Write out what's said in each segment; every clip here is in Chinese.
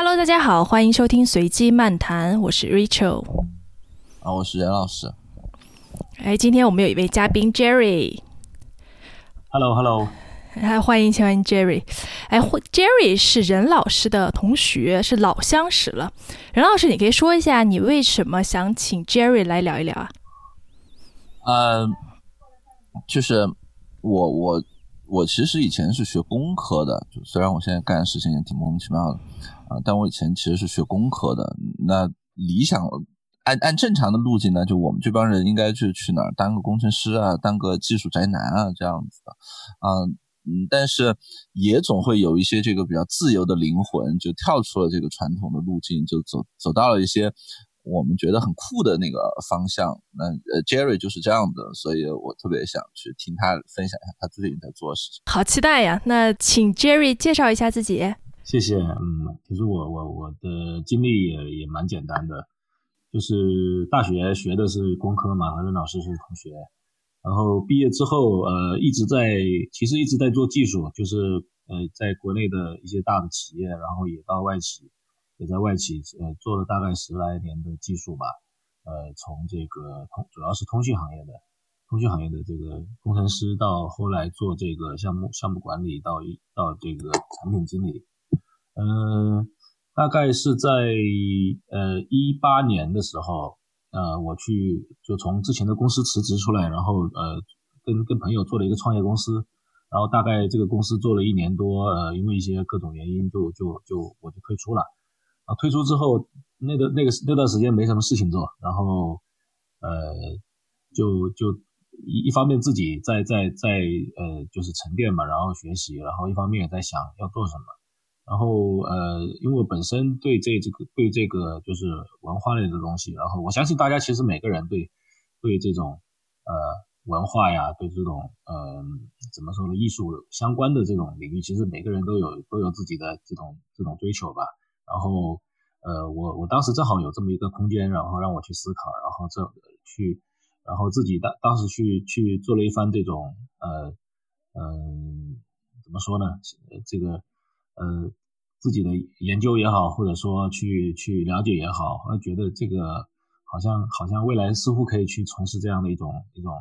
Hello，大家好，欢迎收听随机漫谈，我是 Rachel。啊，我是任老师。哎，今天我们有一位嘉宾 Jerry。Hello，Hello，哎，欢迎，欢迎 Jerry。哎，Jerry 是任老师的同学，是老相识了。任老师，你可以说一下你为什么想请 Jerry 来聊一聊啊？呃，就是我我我其实以前是学工科的，就虽然我现在干的事情也挺莫名其妙的啊、但我以前其实是学工科的。那理想按按正常的路径呢，就我们这帮人应该就去哪儿当个工程师啊，当个技术宅男啊这样子的啊。嗯，但是也总会有一些这个比较自由的灵魂，就跳出了这个传统的路径，就走走到了一些我们觉得很酷的那个方向。那呃，Jerry 就是这样的，所以我特别想去听他分享一下他最近在做的事情。好期待呀！那请 Jerry 介绍一下自己。谢谢。嗯，其实我我我的经历也也蛮简单的，就是大学学的是工科嘛，和任老师是同学。然后毕业之后，呃，一直在其实一直在做技术，就是呃，在国内的一些大的企业，然后也到外企，也在外企呃做了大概十来年的技术吧。呃，从这个通主要是通讯行业的，通讯行业的这个工程师，到后来做这个项目项目管理，到一到这个产品经理。嗯，大概是在呃一八年的时候，呃，我去就从之前的公司辞职出来，然后呃跟跟朋友做了一个创业公司，然后大概这个公司做了一年多，呃，因为一些各种原因就就就我就退出了，啊，退出之后那个那个那段时间没什么事情做，然后呃就就一一方面自己在在在呃就是沉淀嘛，然后学习，然后一方面也在想要做什么。然后呃，因为我本身对这这个对这个就是文化类的东西，然后我相信大家其实每个人对对这种呃文化呀，对这种呃怎么说呢，艺术相关的这种领域，其实每个人都有都有自己的这种这种追求吧。然后呃，我我当时正好有这么一个空间，然后让我去思考，然后这去，然后自己当当时去去做了一番这种呃嗯、怎么说呢，这个。呃，自己的研究也好，或者说去去了解也好，我觉得这个好像好像未来似乎可以去从事这样的一种一种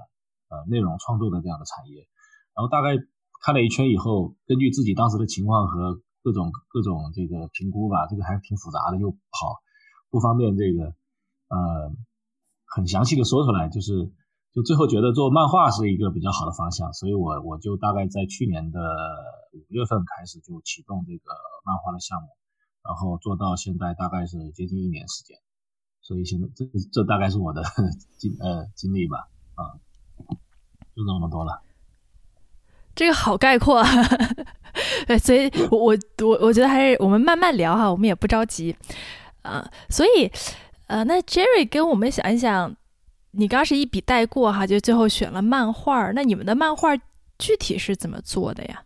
呃内容创作的这样的产业。然后大概看了一圈以后，根据自己当时的情况和各种各种这个评估吧，这个还挺复杂的，又不好不方便这个呃很详细的说出来，就是。就最后觉得做漫画是一个比较好的方向，所以我我就大概在去年的五月份开始就启动这个漫画的项目，然后做到现在大概是接近一年时间，所以现在这这大概是我的 经呃经历吧，啊，就这么多了。这个好概括，啊 对，所以我我我我觉得还是我们慢慢聊哈，我们也不着急，啊、所以呃，那 Jerry 跟我们想一想。你刚是一笔带过哈，就最后选了漫画。那你们的漫画具体是怎么做的呀？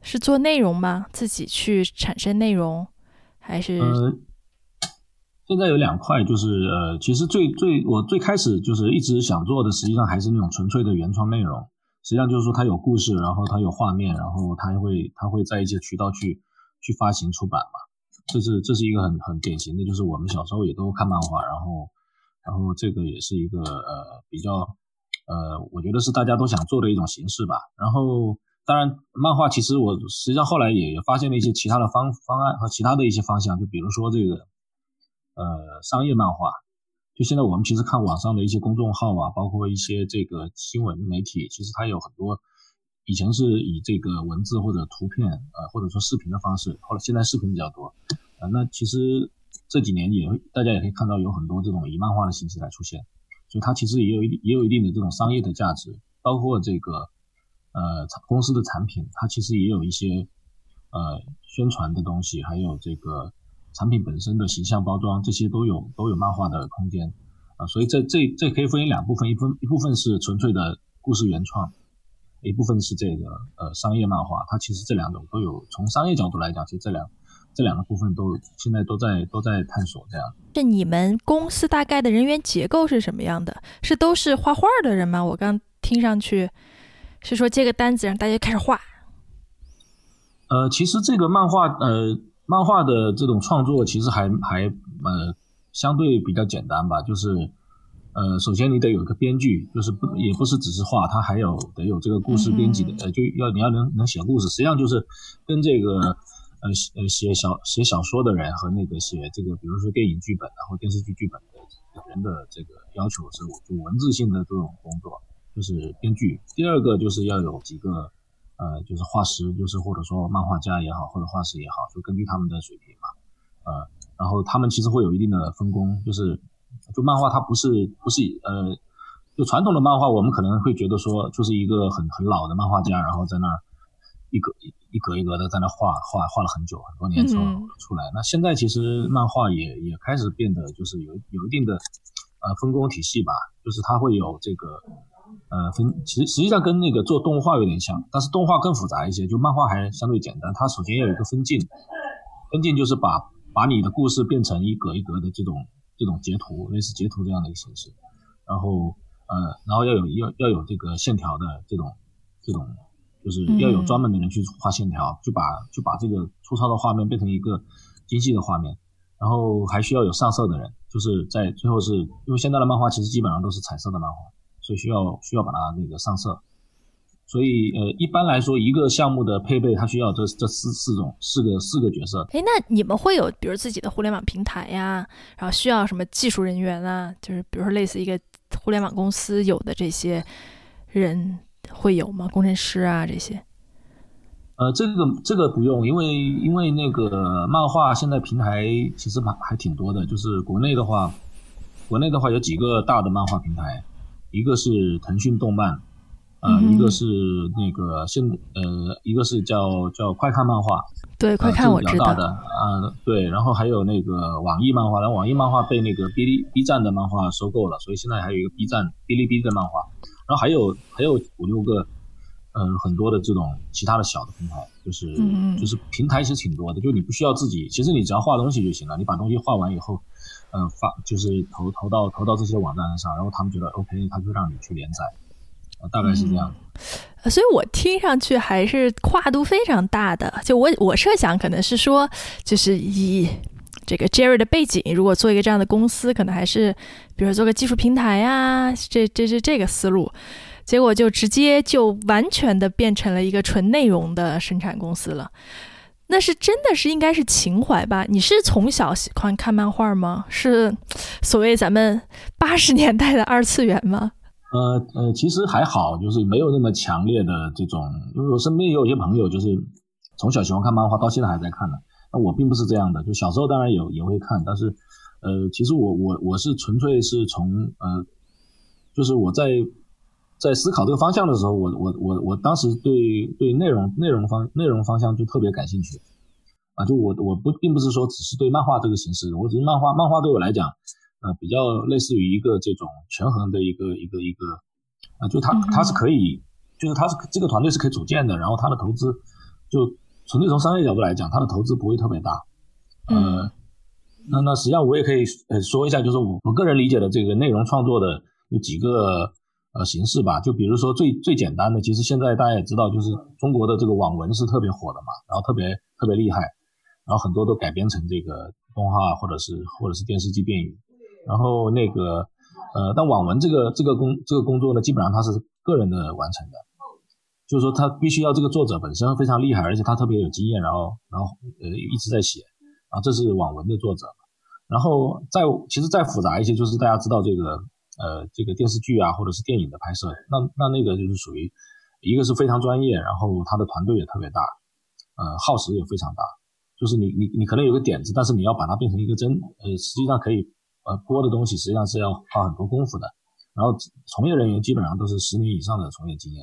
是做内容吗？自己去产生内容，还是？呃，现在有两块，就是呃，其实最最我最开始就是一直想做的，实际上还是那种纯粹的原创内容。实际上就是说它有故事，然后它有画面，然后它会它会在一些渠道去去发行出版嘛。这是这是一个很很典型的，就是我们小时候也都看漫画，然后。然后这个也是一个呃比较呃，我觉得是大家都想做的一种形式吧。然后当然，漫画其实我实际上后来也也发现了一些其他的方方案和其他的一些方向，就比如说这个呃商业漫画。就现在我们其实看网上的一些公众号啊，包括一些这个新闻媒体，其实它有很多以前是以这个文字或者图片呃或者说视频的方式，后来现在视频比较多。呃，那其实。这几年也会大家也可以看到有很多这种以漫画的形式来出现，所以它其实也有一定也有一定的这种商业的价值，包括这个呃公司的产品，它其实也有一些呃宣传的东西，还有这个产品本身的形象包装，这些都有都有漫画的空间啊、所以这这这可以分为两部分，一分一部分是纯粹的故事原创，一部分是这个呃商业漫画，它其实这两种都有，从商业角度来讲，其实这两。这两个部分都现在都在都在探索，这样。是你们公司大概的人员结构是什么样的？是都是画画的人吗？我刚听上去是说接个单子让大家开始画。呃，其实这个漫画，呃，漫画的这种创作其实还还呃相对比较简单吧，就是呃首先你得有一个编剧，就是不也不是只是画，他还有得有这个故事编辑的，呃就要你要能能写故事，实际上就是跟这个呃写写小写小说的人和那个写这个比如说电影剧本然后电视剧剧本的人的这个要求是就文字性的这种工作，就是编剧。第二个就是要有几个。呃，就是画师，就是或者说漫画家也好，或者画师也好，就根据他们的水平嘛，呃，然后他们其实会有一定的分工，就是就漫画它不是不是呃，就传统的漫画我们可能会觉得说就是一个很很老的漫画家，然后在那儿一格一格一格的在那画画画了很久很多年之后出来。那现在其实漫画也也开始变得就是有有一定的呃分工体系吧，就是它会有这个。呃，分其实实际上跟那个做动画有点像，但是动画更复杂一些，就漫画还相对简单。它首先要有一个分镜，分镜就是把把你的故事变成一格一格的这种这种截图，类似截图这样的一个形式。然后呃，然后要有要要有这个线条的这种这种，就是要有专门的人去画线条，就把就把这个粗糙的画面变成一个精细的画面。然后还需要有上色的人，就是在最后是因为现在的漫画其实基本上都是彩色的漫画。所以需要需要把它那个上色，所以呃一般来说一个项目的配备它需要这这四四种四个四个角色。哎，那你们会有比如自己的互联网平台呀，然后需要什么技术人员啊？就是比如说类似一个互联网公司有的这些人会有吗？工程师啊这些？呃，这个这个不用，因为因为那个漫画现在平台其实还还挺多的，就是国内的话，国内的话有几个大的漫画平台。一个是腾讯动漫，呃，一个是那个现呃，一个是叫叫快看漫画，对，快看我知道的啊，对，然后还有那个网易漫画，然后网易漫画被那个哔哩 B 站的漫画收购了，所以现在还有一个 B 站哔哩哔哩的漫画，然后还有还有五六个，嗯，很多的这种其他的小的平台，就是就是平台其实挺多的，就你不需要自己，其实你只要画东西就行了，你把东西画完以后。嗯，发就是投投到投到这些网站上，然后他们觉得 OK，他就让你去连载，呃，大概是这样。所以我听上去还是跨度非常大的。就我我设想可能是说，就是以这个 Jerry 的背景，如果做一个这样的公司，可能还是比如说做个技术平台呀，这这是这个思路。结果就直接就完全的变成了一个纯内容的生产公司了。那是真的是应该是情怀吧？你是从小喜欢看漫画吗？是所谓咱们八十年代的二次元吗？呃呃，其实还好，就是没有那么强烈的这种。因为我身边也有一些朋友，就是从小喜欢看漫画，到现在还在看呢。那我并不是这样的，就小时候当然有也会看，但是呃，其实我我我是纯粹是从呃，就是我在。在思考这个方向的时候，我我我我当时对对内容内容方内容方向就特别感兴趣，啊，就我我不并不是说只是对漫画这个形式，我只是漫画漫画对我来讲，呃，比较类似于一个这种权衡的一个一个一个，啊，就它它是可以，就是它是这个团队是可以组建的，然后它的投资就纯粹从商业角度来讲，它的投资不会特别大，呃，那那实际上我也可以呃说一下，就是我我个人理解的这个内容创作的有几个。呃，形式吧，就比如说最最简单的，其实现在大家也知道，就是中国的这个网文是特别火的嘛，然后特别特别厉害，然后很多都改编成这个动画或者是或者是电视剧电影，然后那个呃，但网文这个这个工这个工作呢，基本上它是个人的完成的，就是说他必须要这个作者本身非常厉害，而且他特别有经验，然后然后呃一直在写，啊，这是网文的作者，然后再其实再复杂一些，就是大家知道这个。呃，这个电视剧啊，或者是电影的拍摄，那那那个就是属于一个是非常专业，然后他的团队也特别大，呃，耗时也非常大。就是你你你可能有个点子，但是你要把它变成一个真，呃，实际上可以呃播的东西，实际上是要花很多功夫的。然后从业人员基本上都是十年以上的从业经验。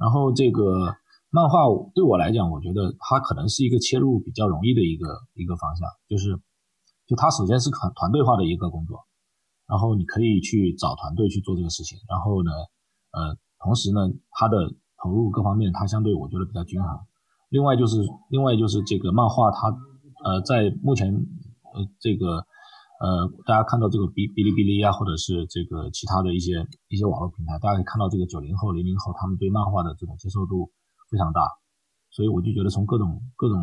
然后这个漫画对我来讲，我觉得它可能是一个切入比较容易的一个一个方向，就是就它首先是团团队化的一个工作。然后你可以去找团队去做这个事情，然后呢，呃，同时呢，它的投入各方面它相对我觉得比较均衡。另外就是，另外就是这个漫画它，呃，在目前，呃，这个，呃，大家看到这个哔哔哩哔哩啊，或者是这个其他的一些一些网络平台，大家可以看到这个九零后、零零后他们对漫画的这种接受度非常大，所以我就觉得从各种各种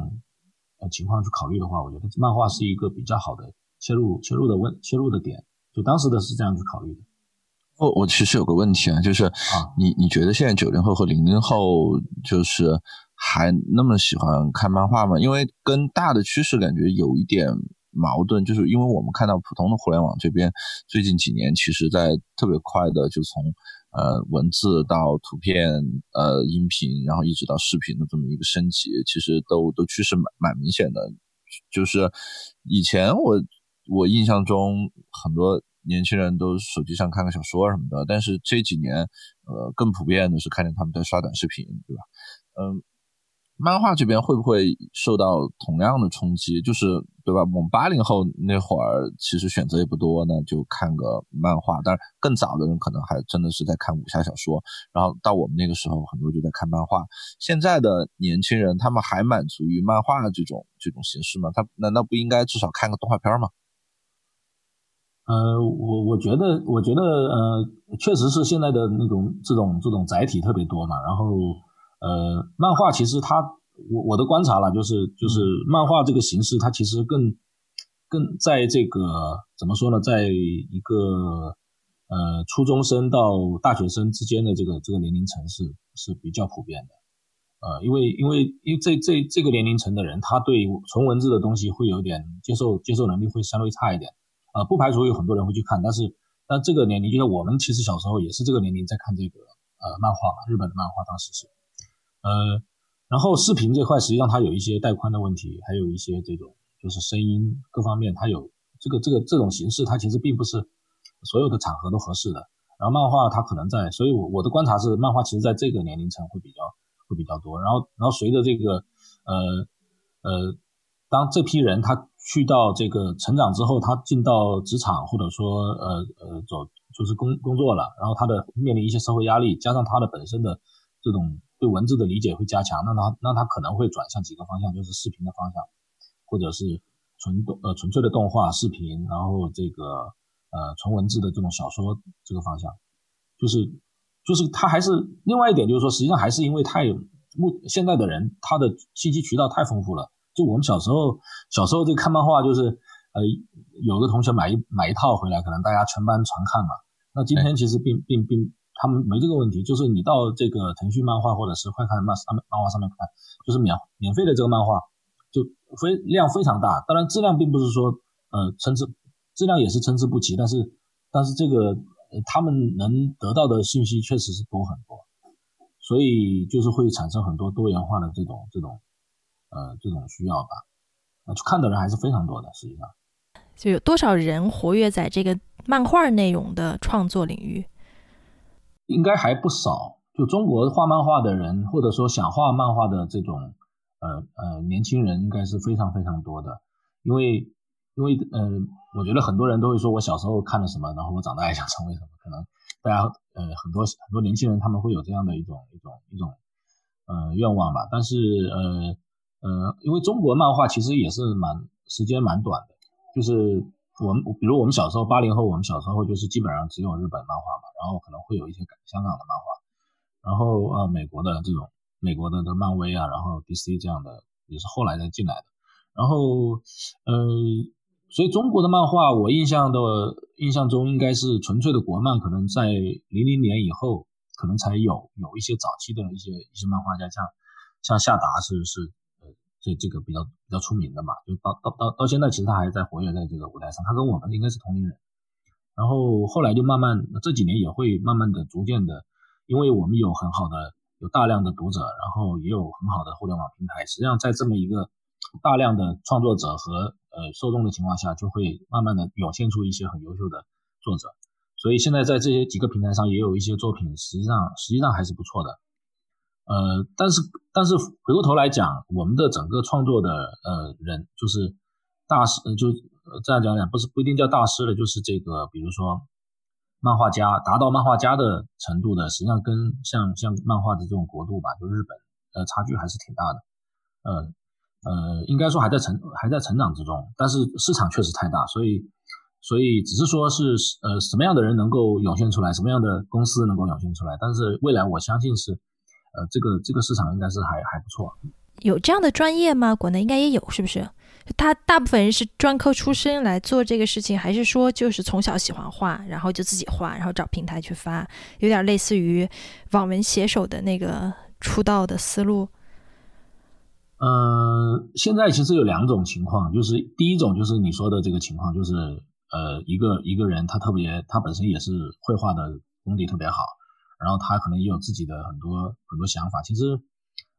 呃情况去考虑的话，我觉得漫画是一个比较好的切入切入的问切入的点。就当时的是这样去考虑的。我我其实有个问题啊，就是你你觉得现在九零后和零零后就是还那么喜欢看漫画吗？因为跟大的趋势感觉有一点矛盾，就是因为我们看到普通的互联网这边最近几年，其实在特别快的就从呃文字到图片呃音频，然后一直到视频的这么一个升级，其实都都趋势蛮蛮明显的。就是以前我我印象中很多。年轻人都手机上看个小说什么的，但是这几年，呃，更普遍的是看见他们在刷短视频，对吧？嗯，漫画这边会不会受到同样的冲击？就是对吧？我们八零后那会儿其实选择也不多，那就看个漫画。但是更早的人可能还真的是在看武侠小说，然后到我们那个时候，很多就在看漫画。现在的年轻人，他们还满足于漫画这种这种形式吗？他难道不应该至少看个动画片吗？呃，我我觉得，我觉得，呃，确实是现在的那种这种这种载体特别多嘛。然后，呃，漫画其实它，我我的观察了，就是就是漫画这个形式，它其实更更在这个怎么说呢，在一个呃初中生到大学生之间的这个这个年龄层是是比较普遍的。呃，因为因为因为这这这个年龄层的人，他对纯文字的东西会有点接受接受能力会相对差一点。呃，不排除有很多人会去看，但是，但这个年龄，就像我们其实小时候也是这个年龄在看这个呃漫画嘛，日本的漫画当时是，呃，然后视频这块实际上它有一些带宽的问题，还有一些这种就是声音各方面，它有这个这个这种形式，它其实并不是所有的场合都合适的。然后漫画它可能在，所以我我的观察是，漫画其实在这个年龄层会比较会比较多。然后然后随着这个呃呃，当这批人他。去到这个成长之后，他进到职场，或者说呃呃走就是工工作了，然后他的面临一些社会压力，加上他的本身的这种对文字的理解会加强，那他那他可能会转向几个方向，就是视频的方向，或者是纯动呃纯粹的动画视频，然后这个呃纯文字的这种小说这个方向，就是就是他还是另外一点就是说，实际上还是因为太目现在的人他的信息渠道太丰富了。就我们小时候，小时候这看漫画就是，呃，有个同学买一买一套回来，可能大家全班传看嘛。那今天其实并并并他们没这个问题，就是你到这个腾讯漫画或者是快看漫上漫画上面看，就是免免费的这个漫画，就非量非常大。当然质量并不是说呃参差，质量也是参差不齐，但是但是这个他们能得到的信息确实是多很多，所以就是会产生很多多元化的这种这种。呃，这种需要吧，呃，去看的人还是非常多的。实际上，就有多少人活跃在这个漫画内容的创作领域？应该还不少。就中国画漫画的人，或者说想画漫画的这种呃呃年轻人，应该是非常非常多的。因为因为呃，我觉得很多人都会说我小时候看了什么，然后我长大也想成为什么。可能大家呃很多很多年轻人他们会有这样的一种一种一种呃愿望吧。但是呃。呃，因为中国漫画其实也是蛮时间蛮短的，就是我们比如我们小时候八零后，我们小时候就是基本上只有日本漫画嘛，然后可能会有一些香港的漫画，然后呃美国的这种美国的这漫威啊，然后 DC 这样的也是后来才进来的，然后呃，所以中国的漫画我印象的印象中应该是纯粹的国漫，可能在零零年以后可能才有有一些早期的一些一些漫画家，像像夏达是是。这这个比较比较出名的嘛，就到到到到现在，其实他还在活跃在这个舞台上。他跟我们应该是同龄人，然后后来就慢慢这几年也会慢慢的逐渐的，因为我们有很好的有大量的读者，然后也有很好的互联网平台。实际上在这么一个大量的创作者和呃受众的情况下，就会慢慢的涌现出一些很优秀的作者。所以现在在这些几个平台上也有一些作品，实际上实际上还是不错的。呃，但是但是回过头来讲，我们的整个创作的呃人，就是大师，就这样讲讲，不是不一定叫大师的，就是这个，比如说漫画家，达到漫画家的程度的，实际上跟像像漫画的这种国度吧，就日本，呃，差距还是挺大的。呃呃，应该说还在成还在成长之中，但是市场确实太大，所以所以只是说是呃什么样的人能够涌现出来，什么样的公司能够涌现出来，但是未来我相信是。呃，这个这个市场应该是还还不错。有这样的专业吗？国内应该也有，是不是？他大部分人是专科出身来做这个事情，还是说就是从小喜欢画，然后就自己画，然后找平台去发，有点类似于网文写手的那个出道的思路？嗯，现在其实有两种情况，就是第一种就是你说的这个情况，就是呃一个一个人他特别他本身也是绘画的功底特别好，然后他可能也有自己的很多很多想法，其实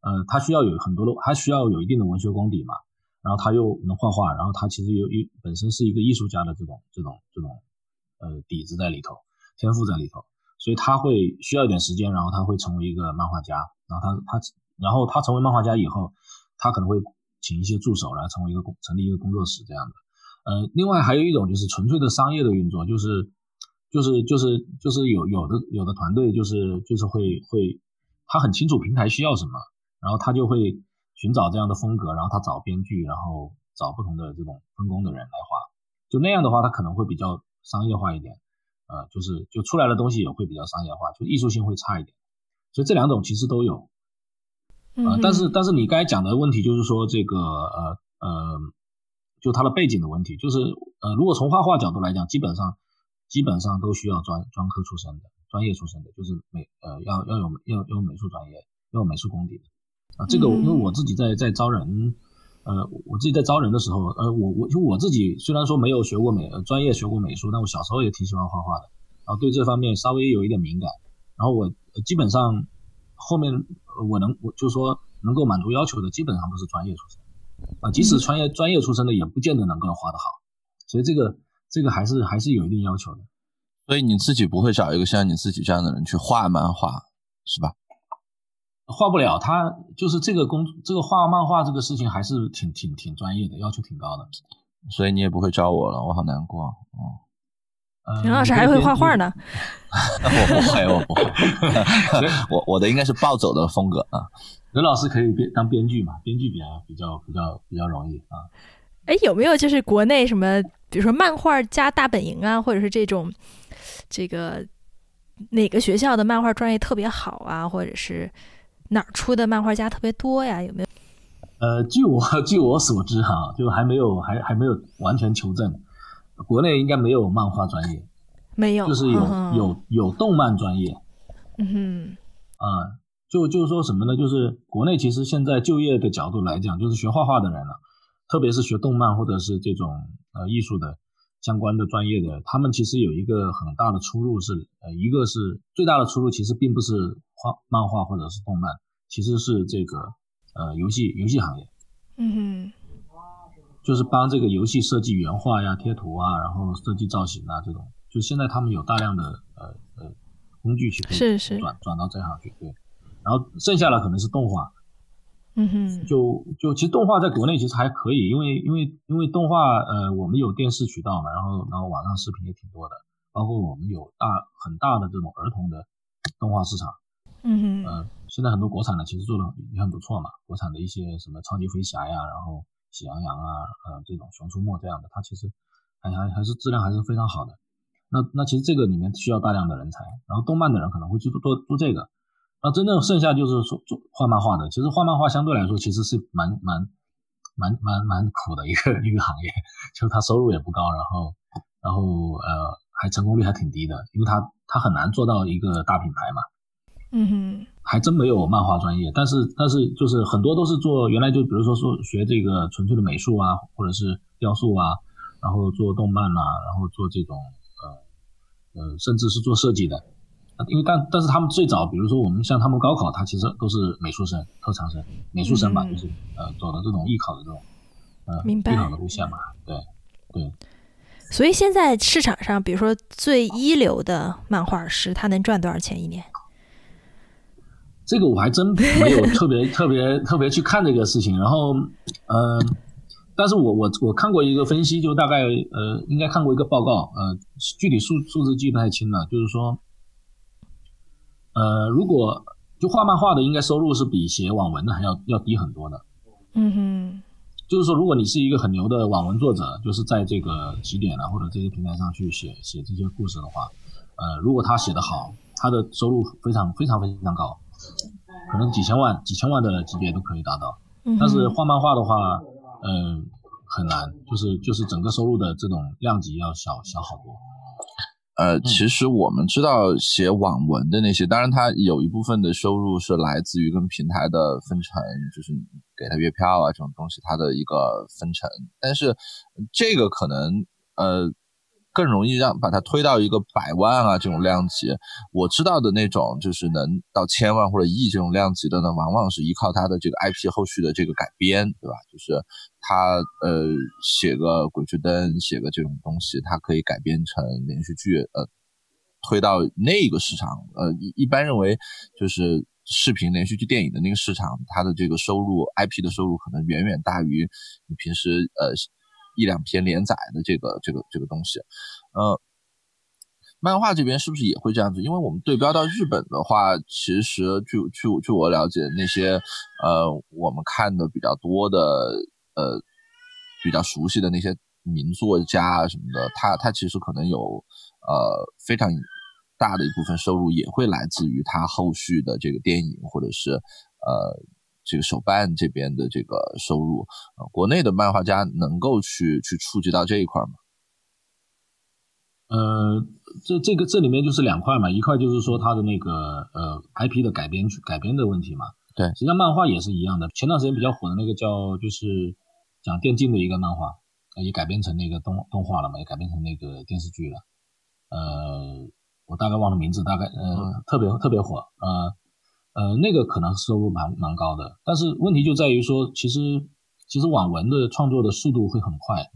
呃他需要有很多的，他需要有一定的文学功底嘛。然后他又能画画，然后他其实有一本身是一个艺术家的这种这种这种呃底子在里头，天赋在里头，所以他会需要一点时间，然后他会成为一个漫画家，然后他他然后他成为漫画家以后，他可能会请一些助手来成为一个工成立一个工作室这样的。呃，另外还有一种就是纯粹的商业的运作，就是就是就是就是有有的有的团队就是就是会会他很清楚平台需要什么，然后他就会。寻找这样的风格，然后他找编剧，然后找不同的这种分工的人来画，就那样的话，他可能会比较商业化一点，呃，就是就出来的东西也会比较商业化，就艺术性会差一点。所以这两种其实都有，呃，但是但是你刚才讲的问题就是说这个呃呃，就它的背景的问题，就是呃，如果从画画角度来讲，基本上基本上都需要专专科出身的，专业出身的，就是美呃要要有要有美术专业，要有美术功底的。啊，这个因为我自己在在招人，呃，我自己在招人的时候，呃，我我就我自己虽然说没有学过美专业学过美术，但我小时候也挺喜欢画画的，然后对这方面稍微有一点敏感，然后我基本上后面我能我就说能够满足要求的，基本上都是专业出身，啊，即使专业专业出身的也不见得能够画得好，所以这个这个还是还是有一定要求的。所以你自己不会找一个像你自己这样的人去画漫画，是吧？画不了，他就是这个工，这个画漫画这个事情还是挺挺挺专业的，要求挺高的，所以你也不会招我了，我好难过。嗯，刘老师还会画画呢？我不会，我不会，我我的应该是暴走的风格啊。任老师可以编当编剧嘛？编剧比较比较比较比较容易啊。哎，有没有就是国内什么，比如说漫画家大本营啊，或者是这种这个哪个学校的漫画专业特别好啊，或者是？哪儿出的漫画家特别多呀？有没有？呃，据我 据我所知哈，就还没有还还没有完全求证。国内应该没有漫画专业，没有，就是有有有动漫专业。嗯哼，啊，就就是说什么呢？就是国内其实现在就业的角度来讲，就是学画画的人了，特别是学动漫或者是这种呃艺术的相关的专业的，他们其实有一个很大的出路是呃，一个是最大的出路，其实并不是。画漫画或者是动漫，其实是这个呃游戏游戏行业，嗯哼，就是帮这个游戏设计原画呀、贴图啊，然后设计造型啊这种，就现在他们有大量的呃呃工具去是是。转转到这行去，对，然后剩下的可能是动画，嗯哼，就就其实动画在国内其实还可以，因为因为因为动画呃我们有电视渠道嘛，然后然后网上视频也挺多的，包括我们有大很大的这种儿童的动画市场。嗯哼，呃，现在很多国产的其实做的也很不错嘛，国产的一些什么超级飞侠呀，然后喜羊羊啊，呃，这种熊出没这样的，它其实还还还是质量还是非常好的。那那其实这个里面需要大量的人才，然后动漫的人可能会去做做做这个，那真正剩下就是说做画漫画的，其实画漫画相对来说其实是蛮蛮蛮蛮蛮苦的一个 一个行业，就是它收入也不高，然后然后呃还成功率还挺低的，因为它它很难做到一个大品牌嘛。嗯哼，还真没有漫画专业，但是但是就是很多都是做原来就比如说说学这个纯粹的美术啊，或者是雕塑啊，然后做动漫啊，然后做这种呃呃，甚至是做设计的，因为但但是他们最早，比如说我们像他们高考，他其实都是美术生、特长生、美术生吧，就是呃走的这种艺考的这种呃艺考的路线嘛，对对。所以现在市场上，比如说最一流的漫画师，他能赚多少钱一年？这个我还真没有特别特别特别去看这个事情，然后，呃，但是我我我看过一个分析，就大概呃应该看过一个报告，呃，具体数数字记不太清了，就是说，呃，如果就画漫画的，应该收入是比写网文的还要要低很多的。嗯哼，就是说，如果你是一个很牛的网文作者，就是在这个起点啊或者这些平台上去写写这些故事的话，呃，如果他写得好，他的收入非常非常非常高。可能几千万、几千万的级别都可以达到。但是画漫画的话，嗯，很难，就是就是整个收入的这种量级要小小好多。呃，其实我们知道写网文的那些，当然它有一部分的收入是来自于跟平台的分成，就是给他月票啊这种东西，它的一个分成。但是这个可能呃。更容易让把它推到一个百万啊这种量级，我知道的那种就是能到千万或者亿这种量级的呢，往往是依靠它的这个 IP 后续的这个改编，对吧？就是他呃写个《鬼吹灯》，写个这种东西，它可以改编成连续剧，呃，推到那个市场。呃，一一般认为就是视频连续剧、电影的那个市场，它的这个收入 IP 的收入可能远远大于你平时呃。一两篇连载的这个这个这个东西，呃，漫画这边是不是也会这样子？因为我们对标到日本的话，其实据据据我了解，那些呃我们看的比较多的呃比较熟悉的那些名作家啊什么的，他他其实可能有呃非常大的一部分收入也会来自于他后续的这个电影或者是呃。这个手办这边的这个收入，呃，国内的漫画家能够去去触及到这一块吗？呃，这这个这里面就是两块嘛，一块就是说他的那个呃 IP 的改编改编的问题嘛。对，实际上漫画也是一样的。前段时间比较火的那个叫就是讲电竞的一个漫画，也改编成那个动动画了嘛，也改编成那个电视剧了。呃，我大概忘了名字，大概呃特别特别火，呃。呃，那个可能收入蛮蛮高的，但是问题就在于说，其实其实网文的创作的速度会很快，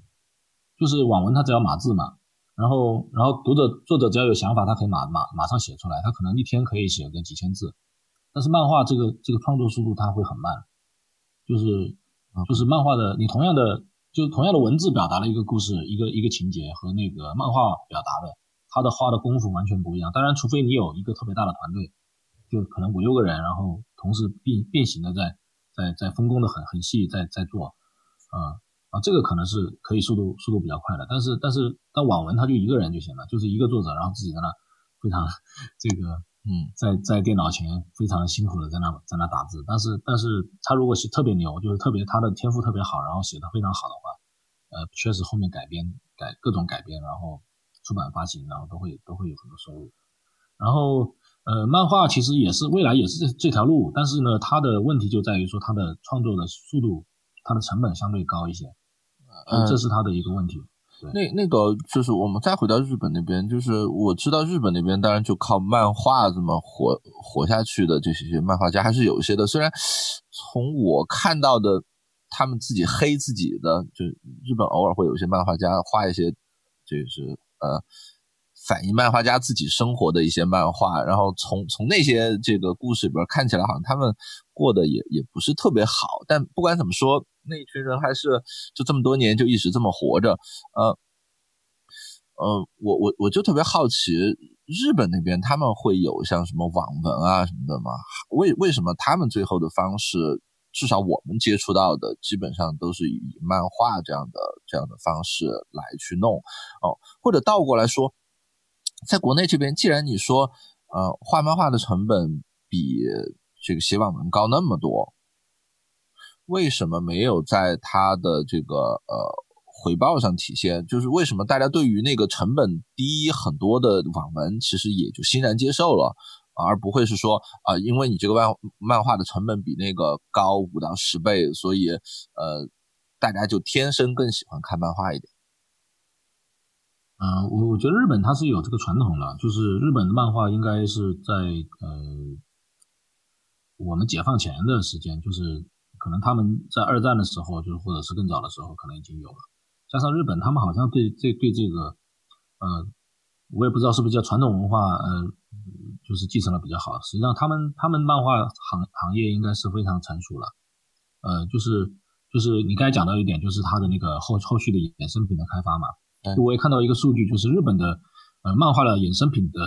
就是网文它只要码字嘛，然后然后读者作者只要有想法，他可以马马马上写出来，他可能一天可以写个几千字，但是漫画这个这个创作速度它会很慢，就是就是漫画的你同样的就同样的文字表达了一个故事一个一个情节和那个漫画表达的，他的花的功夫完全不一样，当然除非你有一个特别大的团队。就可能五六个人，然后同时并并行的在在在分工的很很细，在在做，啊啊，这个可能是可以速度速度比较快的，但是但是但网文他就一个人就行了，就是一个作者，然后自己在那非常这个嗯，在在电脑前非常辛苦的在那在那打字，但是但是他如果是特别牛，就是特别他的天赋特别好，然后写的非常好的话，呃，确实后面改编改各种改编，然后出版发行，然后都会都会有很多收入，然后。呃，漫画其实也是未来也是这这条路，但是呢，它的问题就在于说它的创作的速度，它的成本相对高一些，呃，这是它的一个问题。那那个就是我们再回到日本那边，就是我知道日本那边当然就靠漫画这么活活下去的这些漫画家还是有一些的，虽然从我看到的他们自己黑自己的，就日本偶尔会有一些漫画家画一些，就是呃。反映漫画家自己生活的一些漫画，然后从从那些这个故事里边看起来，好像他们过得也也不是特别好。但不管怎么说，那一群人还是就这么多年就一直这么活着。呃呃，我我我就特别好奇，日本那边他们会有像什么网文啊什么的吗？为为什么他们最后的方式，至少我们接触到的，基本上都是以漫画这样的这样的方式来去弄哦，或者倒过来说。在国内这边，既然你说，呃，画漫画的成本比这个写网文高那么多，为什么没有在它的这个呃回报上体现？就是为什么大家对于那个成本低很多的网文，其实也就欣然接受了，而不会是说啊，因为你这个漫漫画的成本比那个高五到十倍，所以呃，大家就天生更喜欢看漫画一点。嗯，我我觉得日本它是有这个传统的，就是日本的漫画应该是在呃我们解放前的时间，就是可能他们在二战的时候，就是或者是更早的时候，可能已经有了。加上日本他们好像对这对这个呃，我也不知道是不是叫传统文化，呃，就是继承的比较好。实际上他们他们漫画行行业应该是非常成熟了，呃，就是就是你刚才讲到一点，就是它的那个后后续的衍生品的开发嘛。我也看到一个数据，就是日本的呃漫画的衍生品的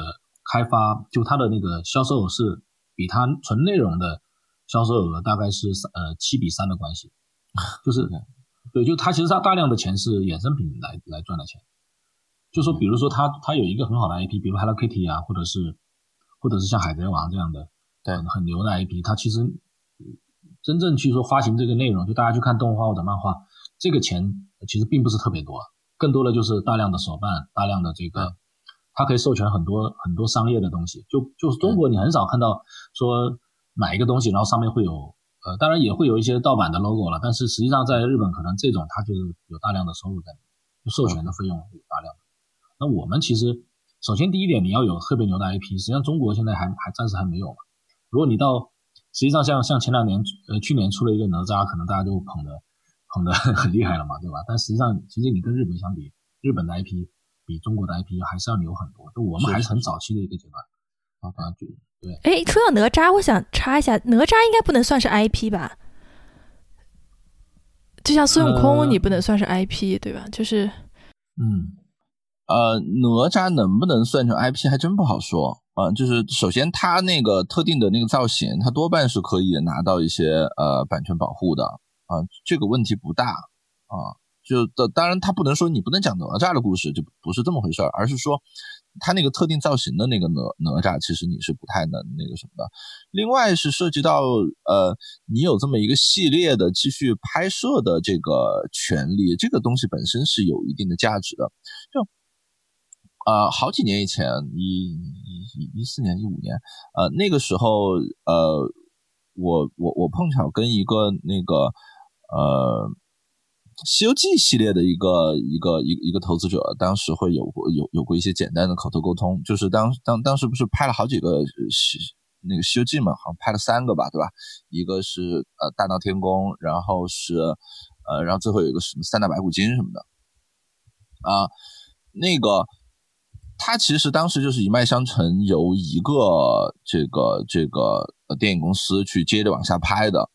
开发，就它的那个销售额是比它纯内容的销售额大概是呃七比三的关系，就是对，就它其实它大量的钱是衍生品来来赚的钱，就说比如说它它有一个很好的 IP，比如 Hello Kitty 啊，或者是或者是像海贼王这样的对。很牛的 IP，它其实真正去说发行这个内容，就大家去看动画或者漫画，这个钱其实并不是特别多，更多的就是大量的手办，大量的这个，它可以授权很多很多商业的东西。就就是中国你很少看到说买一个东西，然后上面会有呃，当然也会有一些盗版的 logo 了，但是实际上在日本可能这种它就是有大量的收入在里面，授权的费用有大量的。那我们其实。首先，第一点，你要有特别牛的 IP。实际上，中国现在还还暂时还没有嘛。如果你到，实际上像像前两年，呃，去年出了一个哪吒，可能大家都捧的捧的 很厉害了嘛，对吧？但实际上，其实你跟日本相比，日本的 IP 比中国的 IP 还是要牛很多。就我们还是很早期的一个阶段。啊，就对。哎，说到哪吒，我想插一下，哪吒应该不能算是 IP 吧？就像孙悟空，你不能算是 IP，对吧？就是，嗯。呃，哪吒能不能算成 IP 还真不好说啊。就是首先，它那个特定的那个造型，它多半是可以拿到一些呃版权保护的啊，这个问题不大啊。就的当然，它不能说你不能讲哪吒的故事，就不是这么回事儿，而是说它那个特定造型的那个哪哪吒，其实你是不太能那个什么的。另外是涉及到呃，你有这么一个系列的继续拍摄的这个权利，这个东西本身是有一定的价值的，就。呃，好几年以前，一一一四年、一五年，呃，那个时候，呃，我我我碰巧跟一个那个呃《西游记》系列的一个一个一一个投资者，当时会有过有有过一些简单的口头沟通，就是当当当时不是拍了好几个西那个《西游记》嘛，好像拍了三个吧，对吧？一个是呃大闹天宫，然后是呃，然后最后有一个什么三打白骨精什么的，啊，那个。他其实当时就是一脉相承，由一个这个这个电影公司去接着往下拍的，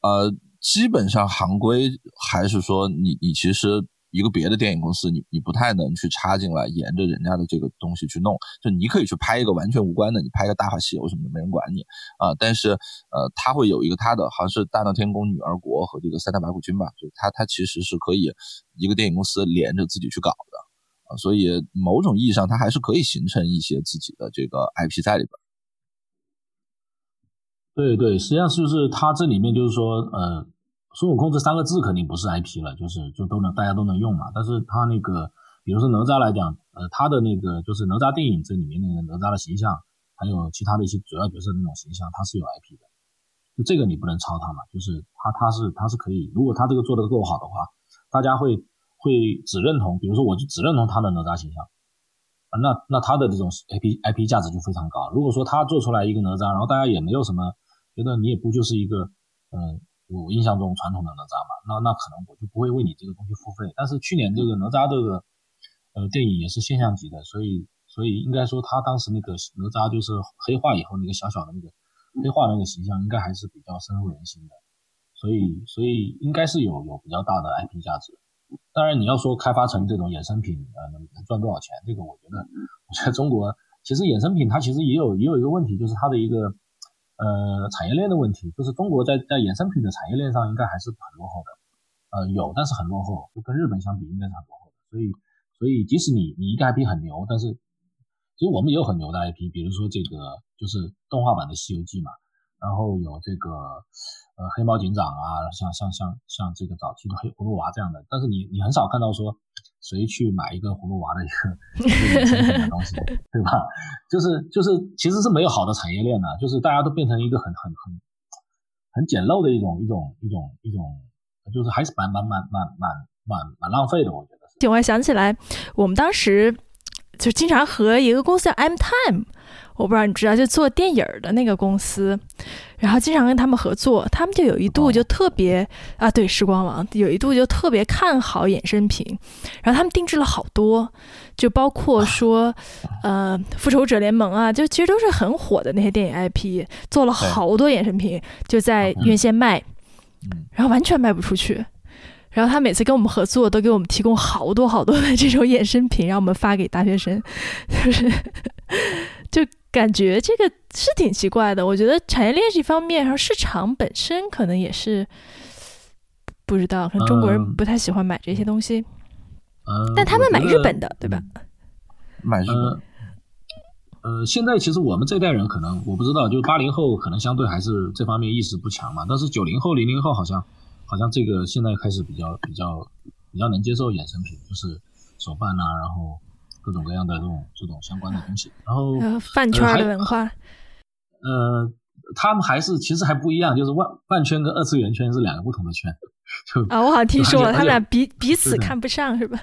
呃，基本上行规还是说，你你其实一个别的电影公司，你你不太能去插进来，沿着人家的这个东西去弄。就你可以去拍一个完全无关的，你拍个《大话西游》什么的，没人管你啊。但是呃，他会有一个他的，好像是《大闹天宫》《女儿国》和这个《三打白骨精》吧，就他他其实是可以一个电影公司连着自己去搞的。所以某种意义上，它还是可以形成一些自己的这个 IP 在里边。对对，实际上是不是它这里面就是说，呃，孙悟空这三个字肯定不是 IP 了，就是就都能大家都能用嘛。但是他那个，比如说哪吒来讲，呃，他的那个就是哪吒电影这里面那个哪吒的形象，还有其他的一些主要角色那种形象，他是有 IP 的。就这个你不能抄它嘛，就是他他是他是可以，如果他这个做的够好的话，大家会。会只认同，比如说我就只认同他的哪吒形象啊，那那他的这种 IP IP 价值就非常高。如果说他做出来一个哪吒，然后大家也没有什么觉得你也不就是一个嗯，我印象中传统的哪吒嘛，那那可能我就不会为你这个东西付费。但是去年这个哪吒这个呃电影也是现象级的，所以所以应该说他当时那个哪吒就是黑化以后那个小小的那个黑化那个形象，应该还是比较深入人心的，所以所以应该是有有比较大的 IP 价值。当然，你要说开发成这种衍生品，呃，能能赚多少钱？这个我觉得，我觉得中国其实衍生品它其实也有也有一个问题，就是它的一个呃产业链的问题，就是中国在在衍生品的产业链上应该还是很落后的，呃，有，但是很落后，就跟日本相比应该是很落后的。所以，所以即使你你一个 IP 很牛，但是其实我们也有很牛的 IP，比如说这个就是动画版的《西游记》嘛。然后有这个呃黑猫警长啊，像像像像这个早期的黑葫芦娃这样的，但是你你很少看到说谁去买一个葫芦娃的一个 东西，对吧？就是就是其实是没有好的产业链的，就是大家都变成一个很很很很简陋的一种一种一种一种，就是还是蛮蛮蛮蛮蛮蛮蛮浪费的，我觉得是。我还想起来，我们当时就经常和一个公司叫 M Time。我不知道你知道，就做电影的那个公司，然后经常跟他们合作，他们就有一度就特别啊，对，时光网有一度就特别看好衍生品，然后他们定制了好多，就包括说，呃，复仇者联盟啊，就其实都是很火的那些电影 IP，做了好多衍生品，就在院线卖，然后完全卖不出去，然后他每次跟我们合作，都给我们提供好多好多的这种衍生品，让我们发给大学生，就是。就感觉这个是挺奇怪的，我觉得产业链这方面，然后市场本身可能也是不知道，可能中国人不太喜欢买这些东西，但他们买日本的，对吧？买日本，呃，现在其实我们这代人可能我不知道，就是八零后可能相对还是这方面意识不强嘛。但是九零后、零零后好像好像这个现在开始比较比较比较能接受衍生品，就是手办啊，然后各种各样的这种这种相关的东西。然后饭圈的文化，呃，他们还是其实还不一样，就是万饭圈跟二次元圈是两个不同的圈。就啊，我好像听说了，他们俩彼彼此看不上是吧？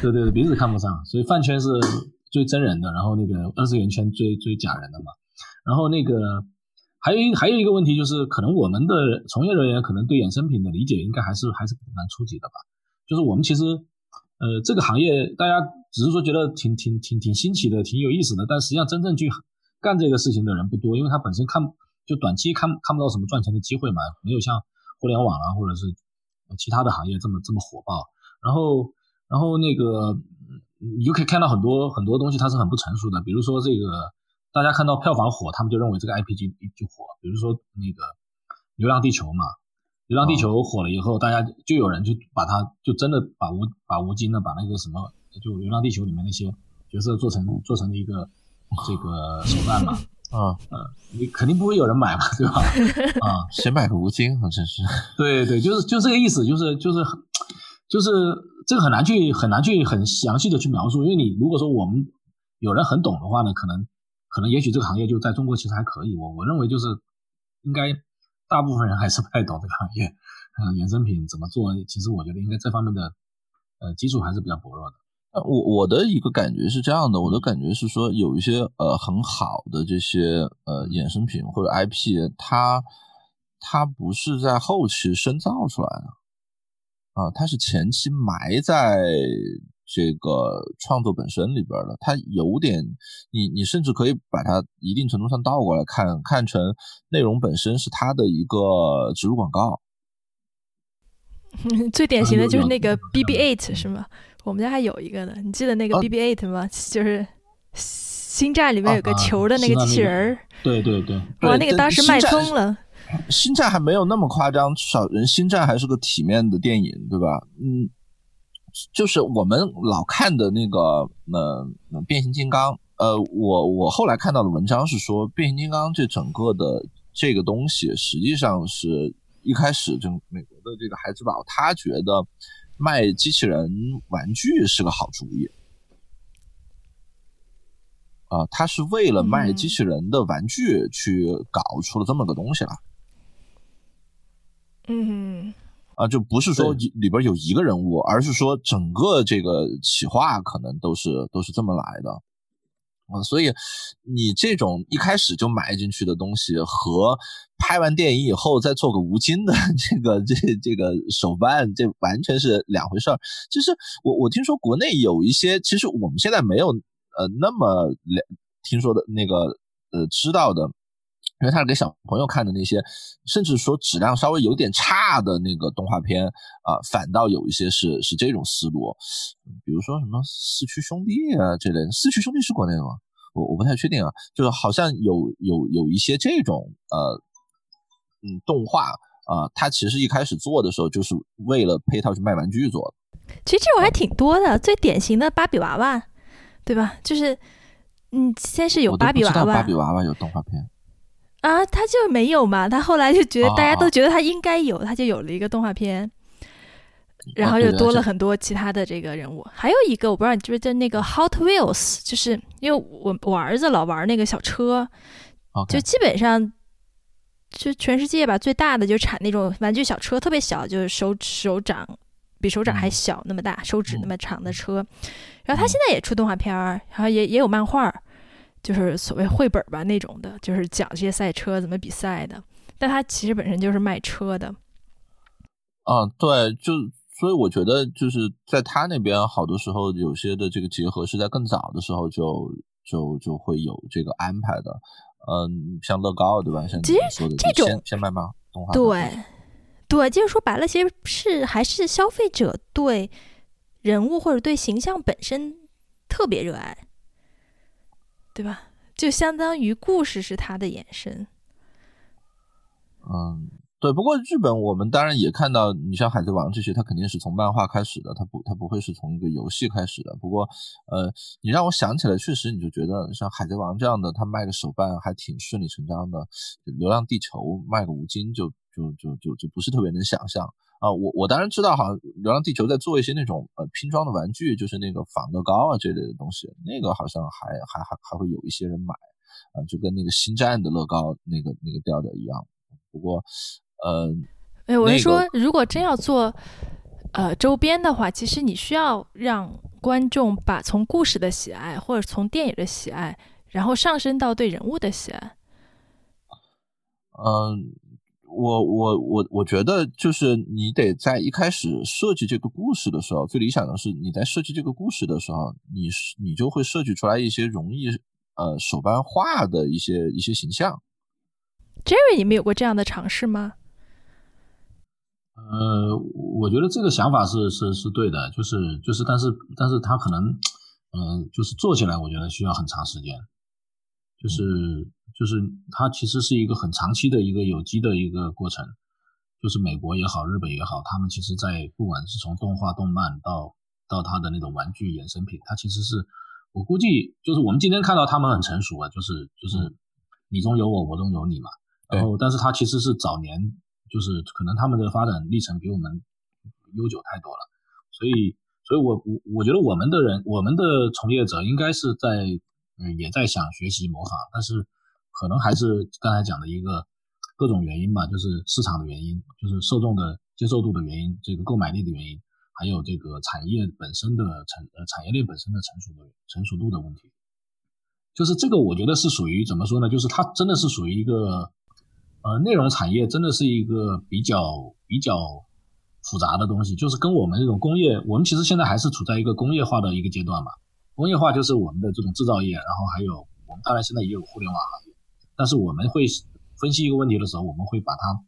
对 对对，彼此看不上，所以饭圈是。追真人的，然后那个二次元圈追追假人的嘛，然后那个还有一还有一个问题就是，可能我们的从业人员可能对衍生品的理解应该还是还是蛮初级的吧。就是我们其实呃这个行业大家只是说觉得挺挺挺挺新奇的，挺有意思的，但实际上真正去干这个事情的人不多，因为他本身看就短期看看不到什么赚钱的机会嘛，没有像互联网啊或者是其他的行业这么这么火爆。然后然后那个。你就可以看到很多很多东西，它是很不成熟的。比如说这个，大家看到票房火，他们就认为这个 IP 就就火。比如说那个《流浪地球》嘛，《流浪地球》火了以后，大家就有人就把它就真的把吴把吴京呢，把那个什么，就《流浪地球》里面那些角色做成做成了一个这个手办嘛。啊，嗯，你肯定不会有人买嘛，对吧？啊，谁买个吴京啊？真是。对对，就是就这个意思，就是就是就是。这个很难去很难去很详细的去描述，因为你如果说我们有人很懂的话呢，可能可能也许这个行业就在中国其实还可以。我我认为就是应该大部分人还是不太懂这个行业，嗯，衍生品怎么做，其实我觉得应该这方面的呃基础还是比较薄弱的。呃，我我的一个感觉是这样的，我的感觉是说有一些呃很好的这些呃衍生品或者 IP，它它不是在后期深造出来的。啊，它是前期埋在这个创作本身里边的，它有点，你你甚至可以把它一定程度上倒过来看，看成内容本身是它的一个植入广告。最典型的就是那个 BB-8 是吗？我们家还有一个呢，你记得那个 BB-8 吗？就是星战里面有个球的那个机器人儿。对对对。哇，那个当时卖疯了。星战还没有那么夸张，至少人星战还是个体面的电影，对吧？嗯，就是我们老看的那个呃变形金刚，呃，我我后来看到的文章是说，变形金刚这整个的这个东西，实际上是一开始就美国的这个孩之宝，他觉得卖机器人玩具是个好主意，啊，他是为了卖机器人的玩具去搞出了这么个东西来。嗯，啊，就不是说里边有一个人物，而是说整个这个企划可能都是都是这么来的，啊，所以你这种一开始就埋进去的东西，和拍完电影以后再做个吴京的 这个这这个手办，这完全是两回事儿。其实我我听说国内有一些，其实我们现在没有呃那么了听说的那个呃知道的。因为他是给小朋友看的那些，甚至说质量稍微有点差的那个动画片啊，反倒有一些是是这种思路，比如说什么四驱兄弟啊这类，四驱兄弟是国内的吗？我我不太确定啊，就是好像有有有一些这种呃嗯动画啊，它其实一开始做的时候就是为了配套去卖玩具做的。其实这种还挺多的，最典型的芭比娃娃，对吧？就是嗯，先是有芭比娃娃，芭比娃娃有动画片。啊，他就没有嘛？他后来就觉得大家都觉得他应该有，他就有了一个动画片，然后又多了很多其他的这个人物。还有一个我不知道你知不知道，那个 Hot Wheels，就是因为我我儿子老玩那个小车，就基本上就全世界吧，最大的就产那种玩具小车，特别小，就是手手掌比手掌还小那么大，手指那么长的车。然后他现在也出动画片儿，然后也也有漫画。就是所谓绘本吧那种的，就是讲这些赛车怎么比赛的，但它其实本身就是卖车的。啊，对，就所以我觉得就是在他那边，好多时候有些的这个结合是在更早的时候就就就会有这个安排的。嗯，像乐高对吧？像其实这种先卖吗？动画对对，就是说白了，其实是还是消费者对人物或者对形象本身特别热爱。对吧？就相当于故事是它的延伸。嗯，对，不过日本我们当然也看到，你像《海贼王》这些，它肯定是从漫画开始的，它不，它不会是从一个游戏开始的。不过，呃，你让我想起来，确实你就觉得像《海贼王》这样的，它卖个手办还挺顺理成章的，《流浪地球》卖个五金就就就就就不是特别能想象啊。我我当然知道，好像《流浪地球》在做一些那种呃拼装的玩具，就是那个仿乐高啊这类的东西，那个好像还还还还会有一些人买啊，就跟那个星战的乐高那个那个调调一样。不过。呃，哎，我是说，如果真要做呃周边的话，其实你需要让观众把从故事的喜爱，或者从电影的喜爱，然后上升到对人物的喜爱。嗯，我我我我觉得就是你得在一开始设计这个故事的时候，最理想的是你在设计这个故事的时候，你是你就会设计出来一些容易呃手办化的一些一些形象。Jerry，你们有过这样的尝试吗？呃，我觉得这个想法是是是对的，就是就是，但是但是他可能，嗯，就是做起来，我觉得需要很长时间，就是就是它其实是一个很长期的一个有机的一个过程，就是美国也好，日本也好，他们其实在不管是从动画、动漫到到它的那种玩具衍生品，它其实是我估计就是我们今天看到他们很成熟啊，就是就是你中有我，我中有你嘛，然后但是它其实是早年。就是可能他们的发展历程比我们悠久太多了，所以，所以我我我觉得我们的人，我们的从业者应该是在，嗯，也在想学习模仿，但是可能还是刚才讲的一个各种原因吧，就是市场的原因，就是受众的接受度的原因，这个购买力的原因，还有这个产业本身的成呃产业链本身的成熟的成熟度的问题，就是这个我觉得是属于怎么说呢？就是它真的是属于一个。呃，内容产业真的是一个比较比较复杂的东西，就是跟我们这种工业，我们其实现在还是处在一个工业化的一个阶段嘛。工业化就是我们的这种制造业，然后还有我们当然现在也有互联网行业，但是我们会分析一个问题的时候，我们会把它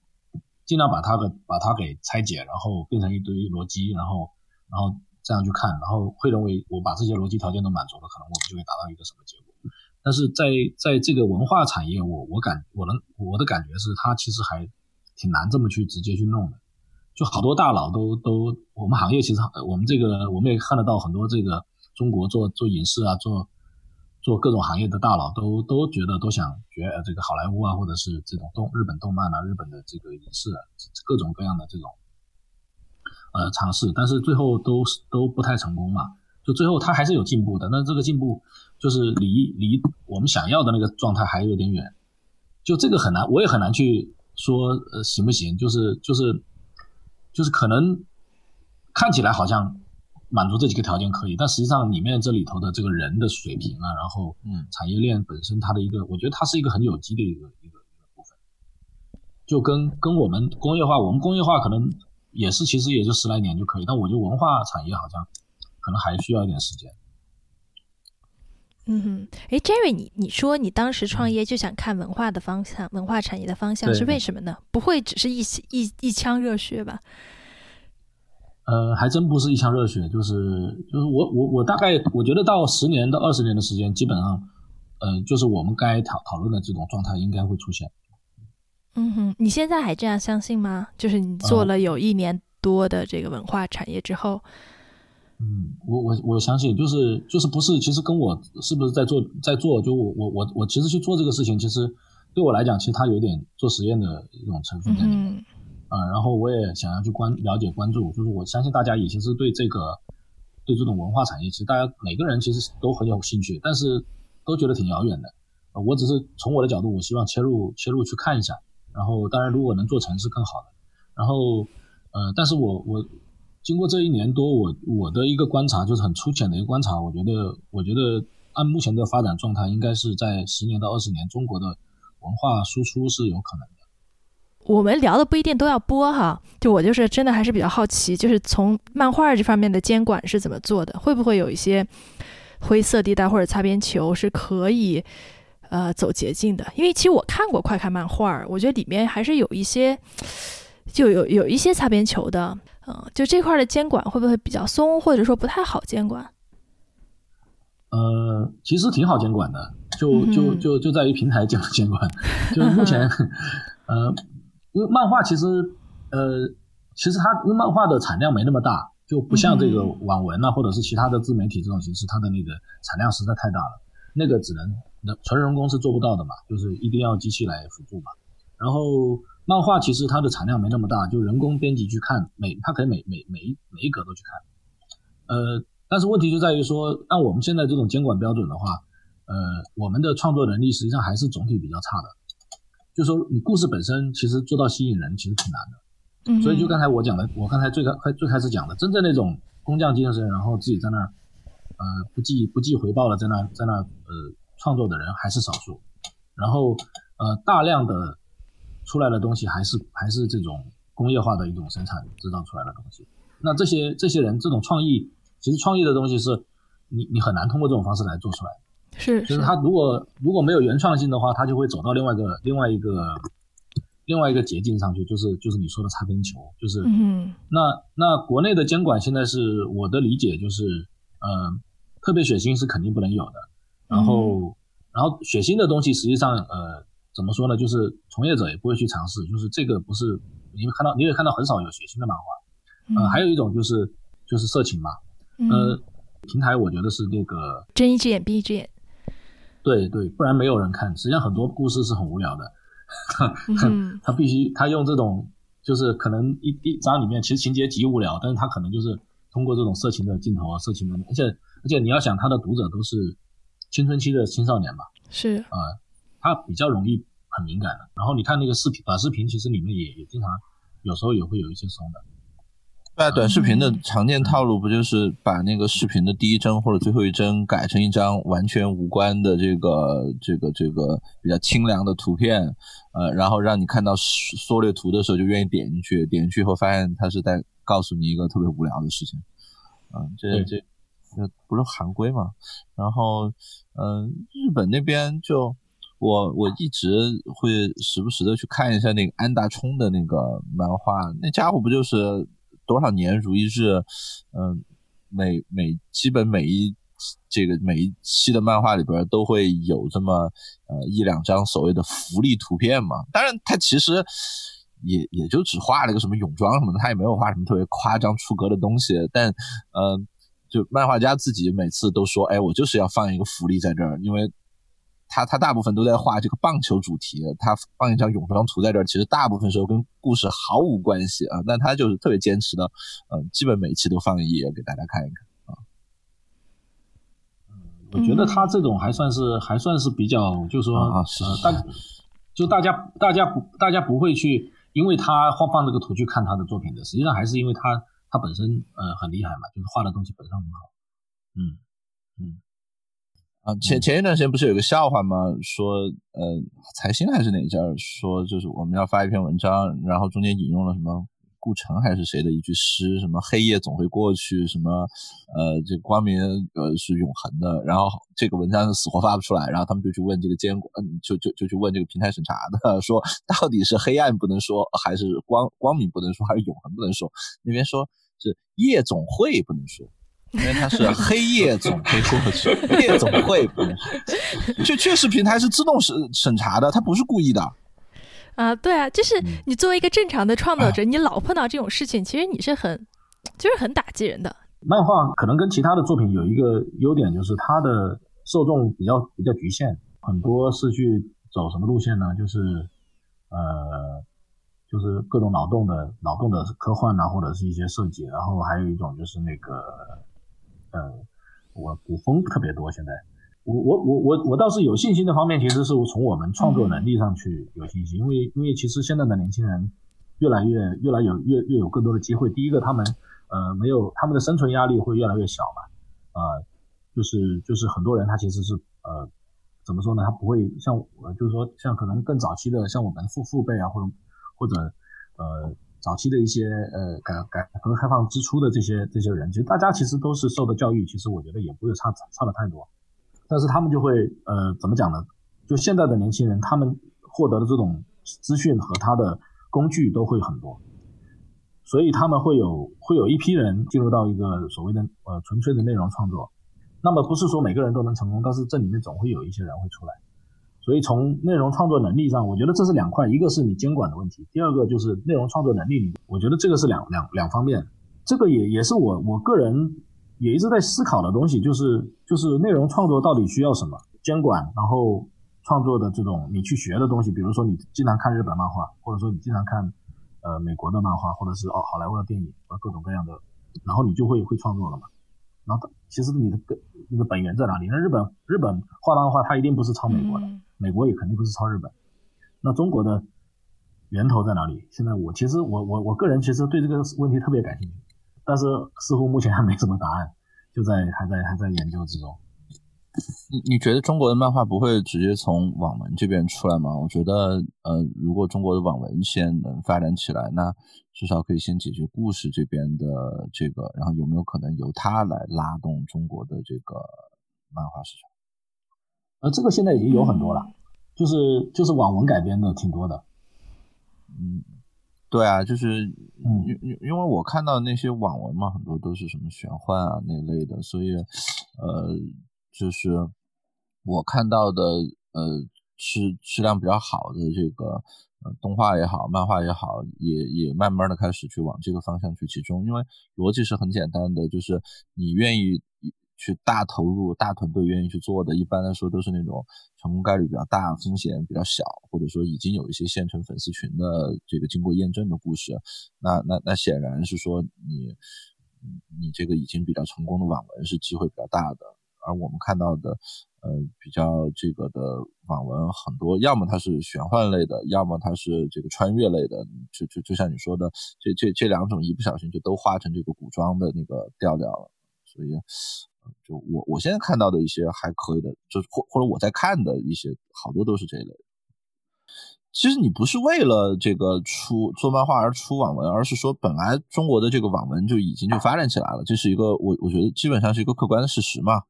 尽量把它的把它给拆解，然后变成一堆逻辑，然后然后这样去看，然后会认为我把这些逻辑条件都满足了，可能我们就会达到一个什么结果。但是在在这个文化产业，我我感我能我的感觉是，它其实还挺难这么去直接去弄的。就好多大佬都都，我们行业其实我们这个我们也看得到很多这个中国做做影视啊，做做各种行业的大佬都都觉得都想学这个好莱坞啊，或者是这种动日本动漫啊，日本的这个影视啊，各种各样的这种呃尝试，但是最后都都不太成功嘛。就最后他还是有进步的，那这个进步。就是离离我们想要的那个状态还有点远，就这个很难，我也很难去说呃行不行？就是就是就是可能看起来好像满足这几个条件可以，但实际上里面这里头的这个人的水平啊，然后嗯产业链本身它的一个，我觉得它是一个很有机的一个一个一个部分，就跟跟我们工业化，我们工业化可能也是其实也就十来年就可以，但我觉得文化产业好像可能还需要一点时间。嗯哼，哎，Jerry，你你说你当时创业就想看文化的方向，文化产业的方向是为什么呢？不会只是一一一腔热血吧？呃，还真不是一腔热血，就是就是我我我大概我觉得到十年到二十年的时间，基本上，呃，就是我们该讨讨论的这种状态应该会出现。嗯哼，你现在还这样相信吗？就是你做了有一年多的这个文化产业之后。嗯，我我我相信，就是就是不是，其实跟我是不是在做在做，就我我我我其实去做这个事情，其实对我来讲，其实它有点做实验的一种成分在里面，啊，然后我也想要去关了解关注，就是我相信大家也其实对这个对这种文化产业，其实大家每个人其实都很有兴趣，但是都觉得挺遥远的。我只是从我的角度，我希望切入切入去看一下，然后当然如果能做成是更好的，然后呃，但是我我。经过这一年多，我我的一个观察就是很粗浅的一个观察，我觉得，我觉得按目前的发展状态，应该是在十年到二十年，中国的文化输出是有可能的。我们聊的不一定都要播哈，就我就是真的还是比较好奇，就是从漫画这方面的监管是怎么做的，会不会有一些灰色地带或者擦边球是可以呃走捷径的？因为其实我看过快看漫画，我觉得里面还是有一些就有有一些擦边球的。嗯，就这块的监管会不会比较松，或者说不太好监管？呃，其实挺好监管的，就就就就在于平台监监管。就是目前，呃，因为漫画其实呃，其实它因为漫画的产量没那么大，就不像这个网文啊，或者是其他的自媒体这种形式，它的那个产量实在太大了，那个只能那纯人工是做不到的嘛，就是一定要机器来辅助嘛。然后漫画其实它的产量没那么大，就人工编辑去看每，它可以每每每一每一格都去看，呃，但是问题就在于说，按我们现在这种监管标准的话，呃，我们的创作能力实际上还是总体比较差的，就说你故事本身其实做到吸引人其实挺难的。嗯，所以就刚才我讲的，我刚才最开开最开始讲的，真正那种工匠精神，然后自己在那儿，呃，不计不计回报的在那在那呃创作的人还是少数，然后呃大量的出来的东西还是还是这种工业化的一种生产制造出来的东西。那这些这些人这种创意，其实创意的东西是你你很难通过这种方式来做出来，是，就是。他如果如果没有原创性的话，他就会走到另外一个另外一个。另外一个捷径上去，就是就是你说的擦边球，就是嗯那那国内的监管现在是我的理解就是，嗯，特别血腥是肯定不能有的，然后然后血腥的东西实际上呃怎么说呢，就是从业者也不会去尝试，就是这个不是你会看到你也看到很少有血腥的漫画，呃还有一种就是就是色情嘛，呃平台我觉得是那个睁一只眼闭一只眼，对对，不然没有人看，实际上很多故事是很无聊的。他 他必须他用这种就是可能一一章里面其实情节极无聊，但是他可能就是通过这种色情的镜头啊，色情的，而且而且你要想他的读者都是青春期的青少年吧，是啊，他比较容易很敏感的。然后你看那个视频短视频，其实里面也也经常有时候也会有一些松的。对，短视频的常见套路不就是把那个视频的第一帧或者最后一帧改成一张完全无关的这个这个这个比较清凉的图片，呃，然后让你看到缩略图的时候就愿意点进去，点进去以后发现它是在告诉你一个特别无聊的事情，嗯，这这这不是行规嘛？然后，嗯，日本那边就我我一直会时不时的去看一下那个安达充的那个漫画，那家伙不就是。多少年如一日，嗯，每每基本每一这个每一期的漫画里边都会有这么呃一两张所谓的福利图片嘛。当然，他其实也也就只画了个什么泳装什么的，他也没有画什么特别夸张出格的东西。但嗯，就漫画家自己每次都说，哎，我就是要放一个福利在这儿，因为。他他大部分都在画这个棒球主题，他放一张泳装图在这儿，其实大部分时候跟故事毫无关系啊。但他就是特别坚持的，嗯，基本每期都放一页给大家看一看啊。嗯，我觉得他这种还算是还算是比较，就是说，呃，大就大家大家不大家不会去，因为他放放这个图去看他的作品的，实际上还是因为他他本身呃很厉害嘛，就是画的东西本身很好。嗯嗯。啊，前前一段时间不是有个笑话吗？说，呃，财新还是哪家说，就是我们要发一篇文章，然后中间引用了什么顾城还是谁的一句诗，什么黑夜总会过去，什么，呃，这光明呃是永恒的，然后这个文章是死活发不出来，然后他们就去问这个监管，嗯，就就就去问这个平台审查的，说到底是黑暗不能说，还是光光明不能说，还是永恒不能说？那边说是夜总会不能说。因为它是黑夜总会过去，夜总会，就确实平台是自动审审查的，它不是故意的。啊，对啊，就是你作为一个正常的创作者，你老碰到这种事情，其实你是很，就是很打击人的。漫画可能跟其他的作品有一个优点，就是它的受众比较比较局限，很多是去走什么路线呢？就是呃，就是各种脑洞的脑洞的科幻啊，或者是一些设计，然后还有一种就是那个。呃，我古风特别多。现在，我我我我我倒是有信心的方面，其实是从我们创作能力上去有信心，因为因为其实现在的年轻人越来越越来有越越有更多的机会。第一个，他们呃没有他们的生存压力会越来越小嘛，啊，就是就是很多人他其实是呃怎么说呢？他不会像就是说像可能更早期的像我们父父辈啊，或者或者呃。早期的一些呃改改革开放之初的这些这些人，其实大家其实都是受的教育，其实我觉得也不会差差的太多，但是他们就会呃怎么讲呢？就现在的年轻人，他们获得的这种资讯和他的工具都会很多，所以他们会有会有一批人进入到一个所谓的呃纯粹的内容创作。那么不是说每个人都能成功，但是这里面总会有一些人会出来。所以从内容创作能力上，我觉得这是两块，一个是你监管的问题，第二个就是内容创作能力。我觉得这个是两两两方面，这个也也是我我个人也一直在思考的东西，就是就是内容创作到底需要什么监管，然后创作的这种你去学的东西，比如说你经常看日本漫画，或者说你经常看呃美国的漫画，或者是哦好莱坞的电影和各种各样的，然后你就会会创作了嘛。然后其实你的根你的本源在哪里？那日本日本画漫画，它一定不是抄美国的。美国也肯定不是抄日本，那中国的源头在哪里？现在我其实我我我个人其实对这个问题特别感兴趣，但是似乎目前还没什么答案，就在还在还在研究之中。你你觉得中国的漫画不会直接从网文这边出来吗？我觉得呃，如果中国的网文先能发展起来，那至少可以先解决故事这边的这个，然后有没有可能由它来拉动中国的这个漫画市场？那这个现在已经有很多了，就是就是网文改编的挺多的，嗯，对啊，就是因因因为我看到那些网文嘛，很多都是什么玄幻啊那类的，所以呃，就是我看到的呃质质量比较好的这个动画也好，漫画也好，也也慢慢的开始去往这个方向去集中，因为逻辑是很简单的，就是你愿意。去大投入、大团队愿意去做的，一般来说都是那种成功概率比较大、风险比较小，或者说已经有一些现成粉丝群的这个经过验证的故事。那那那显然是说你你这个已经比较成功的网文是机会比较大的。而我们看到的呃比较这个的网文很多，要么它是玄幻类的，要么它是这个穿越类的。就就就像你说的，这这这两种一不小心就都画成这个古装的那个调调了，所以。就我我现在看到的一些还可以的，就是或或者我在看的一些好多都是这一类。其实你不是为了这个出做漫画而出网文，而是说本来中国的这个网文就已经就发展起来了，这是一个我我觉得基本上是一个客观的事实嘛。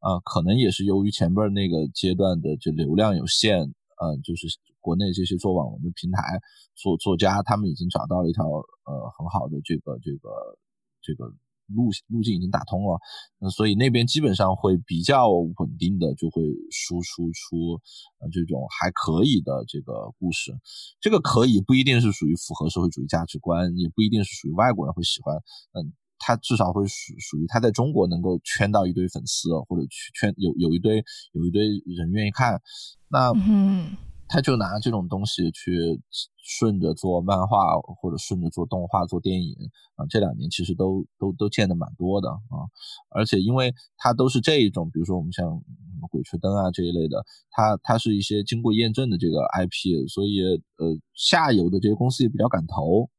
啊，可能也是由于前边那个阶段的这流量有限，呃，就是国内这些做网文的平台作作家他们已经找到了一条呃很好的这个这个这个。路路径已经打通了，那所以那边基本上会比较稳定的就会输出出呃这种还可以的这个故事，这个可以不一定是属于符合社会主义价值观，也不一定是属于外国人会喜欢，嗯，他至少会属属于他在中国能够圈到一堆粉丝，或者圈有有一堆有一堆人愿意看，那嗯。他就拿这种东西去顺着做漫画，或者顺着做动画、做电影啊。这两年其实都都都见的蛮多的啊。而且因为它都是这一种，比如说我们像什么《鬼吹灯》啊这一类的，它它是一些经过验证的这个 IP，所以呃下游的这些公司也比较敢投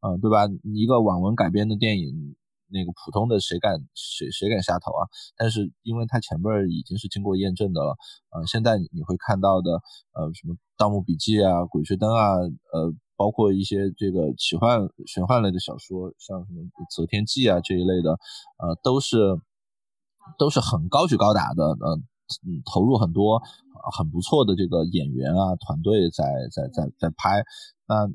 啊，对吧？一个网文改编的电影。那个普通的谁敢谁谁敢下头啊？但是因为它前面已经是经过验证的了，呃，现在你会看到的，呃，什么《盗墓笔记》啊、《鬼吹灯》啊，呃，包括一些这个奇幻玄幻类的小说，像什么《择天记》啊这一类的，呃，都是都是很高举高打的，呃，嗯，投入很多很不错的这个演员啊团队在在在在拍，那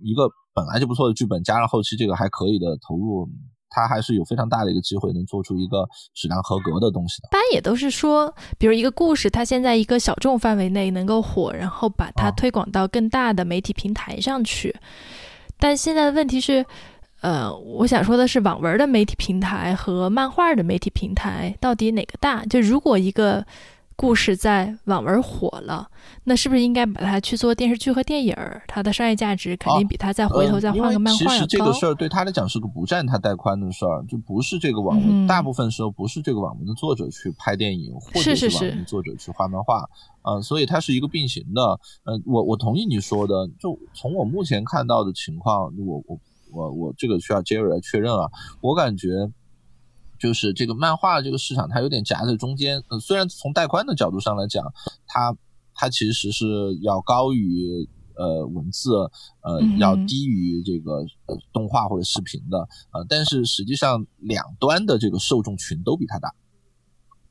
一个本来就不错的剧本，加上后期这个还可以的投入。他还是有非常大的一个机会，能做出一个质量合格的东西的。大家也都是说，比如一个故事，它现在一个小众范围内能够火，然后把它推广到更大的媒体平台上去。但现在的问题是，呃，我想说的是，网文的媒体平台和漫画的媒体平台到底哪个大？就如果一个。故事在网文火了，那是不是应该把它去做电视剧和电影？它的商业价值肯定比它再回头再换个漫画要高。其实这个事儿对他来讲是个不占他带宽的事儿，就不是这个网文，大部分时候不是这个网文的作者去拍电影，或者是网文作者去画漫画，啊，所以它是一个并行的。嗯，我我同意你说的，就从我目前看到的情况，我我我我这个需要 Jerry 来确认啊，我感觉。就是这个漫画这个市场，它有点夹在中间。呃，虽然从带宽的角度上来讲，它它其实是要高于呃文字，呃要低于这个呃动画或者视频的，呃，但是实际上两端的这个受众群都比它大。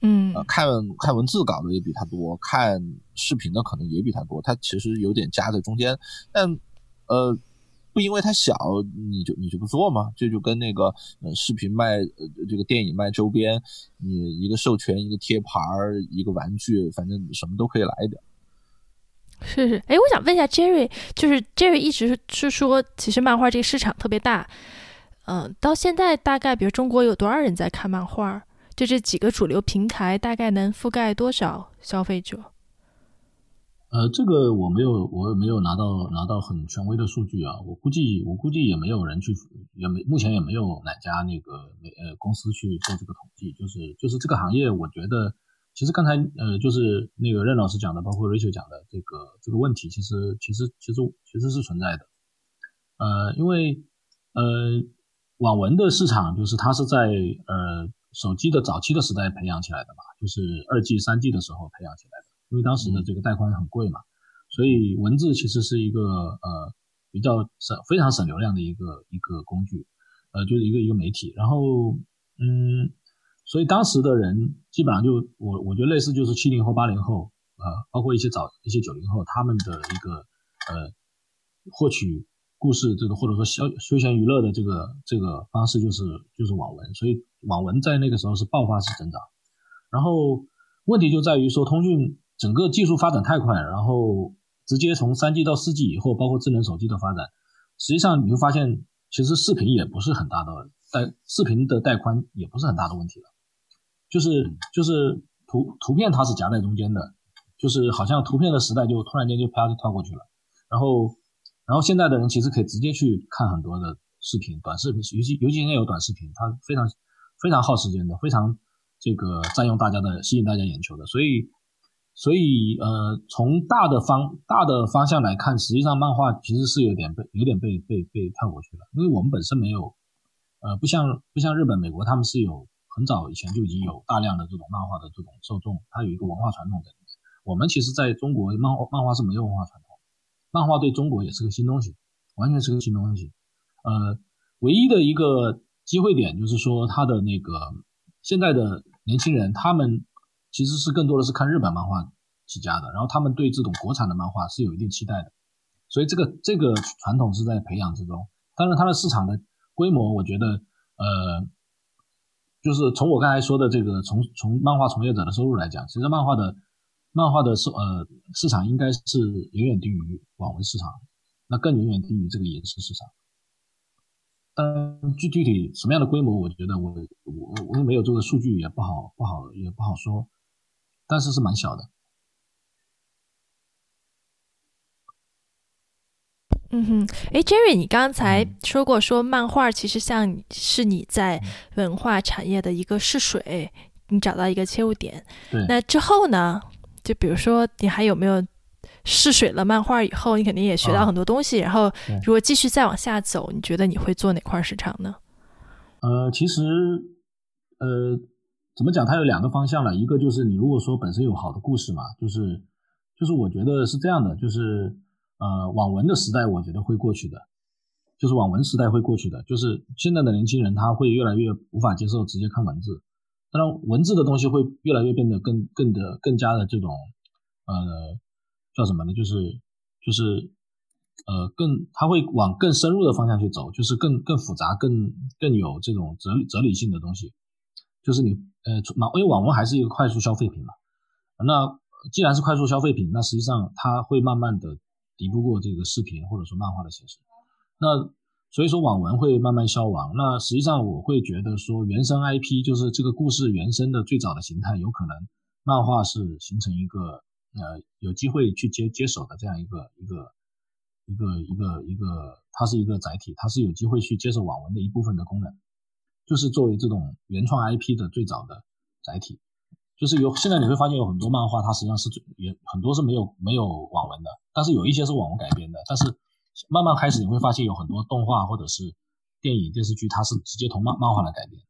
嗯，看看文字稿的也比它多，看视频的可能也比它多，它其实有点夹在中间。但呃。不因为它小，你就你就不做吗？这就跟那个呃视频卖呃这个电影卖周边，你一个授权一个贴牌儿一个玩具，反正什么都可以来一点。是是，哎，我想问一下 Jerry，就是 Jerry 一直是说，其实漫画这个市场特别大，嗯，到现在大概，比如中国有多少人在看漫画？就这几个主流平台，大概能覆盖多少消费者？呃，这个我没有，我没有拿到拿到很权威的数据啊。我估计，我估计也没有人去，也没目前也没有哪家那个呃公司去做这个统计。就是就是这个行业，我觉得。其实刚才呃，就是那个任老师讲的，包括 Rachel 讲的这个这个问题，其实其实其实其实是存在的。呃，因为呃，网文的市场就是它是在呃手机的早期的时代培养起来的嘛，就是二 G、三 G 的时候培养起来的。因为当时的这个带宽很贵嘛，所以文字其实是一个呃比较省、非常省流量的一个一个工具，呃，就是一个一个媒体。然后嗯。所以当时的人基本上就我我觉得类似就是七零后八零后呃，包括一些早一些九零后他们的一个呃获取故事这个或者说消休闲娱乐的这个这个方式就是就是网文，所以网文在那个时候是爆发式增长。然后问题就在于说通讯整个技术发展太快，然后直接从三 G 到四 G 以后，包括智能手机的发展，实际上你会发现其实视频也不是很大的带视频的带宽也不是很大的问题了。就是就是图图片它是夹在中间的，就是好像图片的时代就突然间就啪就跳过去了，然后然后现在的人其实可以直接去看很多的视频，短视频，尤其尤其现在有短视频，它非常非常耗时间的，非常这个占用大家的吸引大家眼球的，所以所以呃从大的方大的方向来看，实际上漫画其实是有点被有点被被被跳过去了，因为我们本身没有呃不像不像日本美国他们是有。很早以前就已经有大量的这种漫画的这种受众，它有一个文化传统在里面。我们其实在中国漫画漫画是没有文化传统，漫画对中国也是个新东西，完全是个新东西。呃，唯一的一个机会点就是说，他的那个现在的年轻人，他们其实是更多的是看日本漫画起家的，然后他们对这种国产的漫画是有一定期待的，所以这个这个传统是在培养之中。当然，它的市场的规模，我觉得呃。就是从我刚才说的这个，从从漫画从业者的收入来讲，其实漫画的漫画的市呃市场应该是远远低于网文市场，那更远远低于这个影视市场。但具具体什么样的规模，我觉得我我我也没有这个数据，也不好不好也不好说，但是是蛮小的。嗯哼，哎，Jerry，你刚才说过，说漫画其实像是你在文化产业的一个试水，你找到一个切入点。对。那之后呢？就比如说，你还有没有试水了漫画以后，你肯定也学到很多东西。然后，如果继续再往下走，你觉得你会做哪块市场呢？呃，其实，呃，怎么讲？它有两个方向了。一个就是你如果说本身有好的故事嘛，就是就是我觉得是这样的，就是。呃，网文的时代我觉得会过去的，就是网文时代会过去的，就是现在的年轻人他会越来越无法接受直接看文字，当然文字的东西会越来越变得更更的更加的这种呃叫什么呢？就是就是呃更他会往更深入的方向去走，就是更更复杂、更更有这种哲哲理性的东西，就是你呃网因为网文还是一个快速消费品嘛，那既然是快速消费品，那实际上它会慢慢的。敌不过这个视频或者说漫画的形式，那所以说网文会慢慢消亡。那实际上我会觉得说原生 IP 就是这个故事原生的最早的形态，有可能漫画是形成一个呃有机会去接接手的这样一个一个一个一个一个，它是一个载体，它是有机会去接受网文的一部分的功能，就是作为这种原创 IP 的最早的载体。就是有现在你会发现有很多漫画，它实际上是也很多是没有没有网文的，但是有一些是网文改编的。但是慢慢开始你会发现有很多动画或者是电影电视剧，它是直接从漫漫画来改编。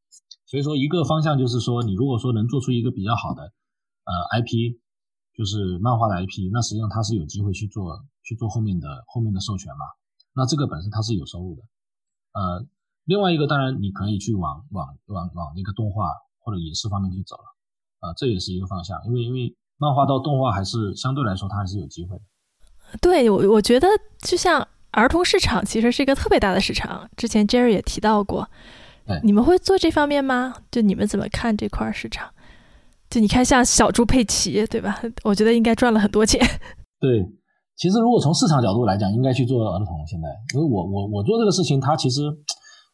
所以说一个方向就是说，你如果说能做出一个比较好的呃 IP，就是漫画的 IP，那实际上它是有机会去做去做后面的后面的授权嘛。那这个本身它是有收入的。呃，另外一个当然你可以去往往往往那个动画或者影视方面去走了。啊，这也是一个方向，因为因为漫画到动画还是相对来说它还是有机会的。对我，我觉得就像儿童市场其实是一个特别大的市场，之前 Jerry 也提到过。你们会做这方面吗？就你们怎么看这块市场？就你看像小猪佩奇，对吧？我觉得应该赚了很多钱。对，其实如果从市场角度来讲，应该去做儿童。现在，因为我我我做这个事情，它其实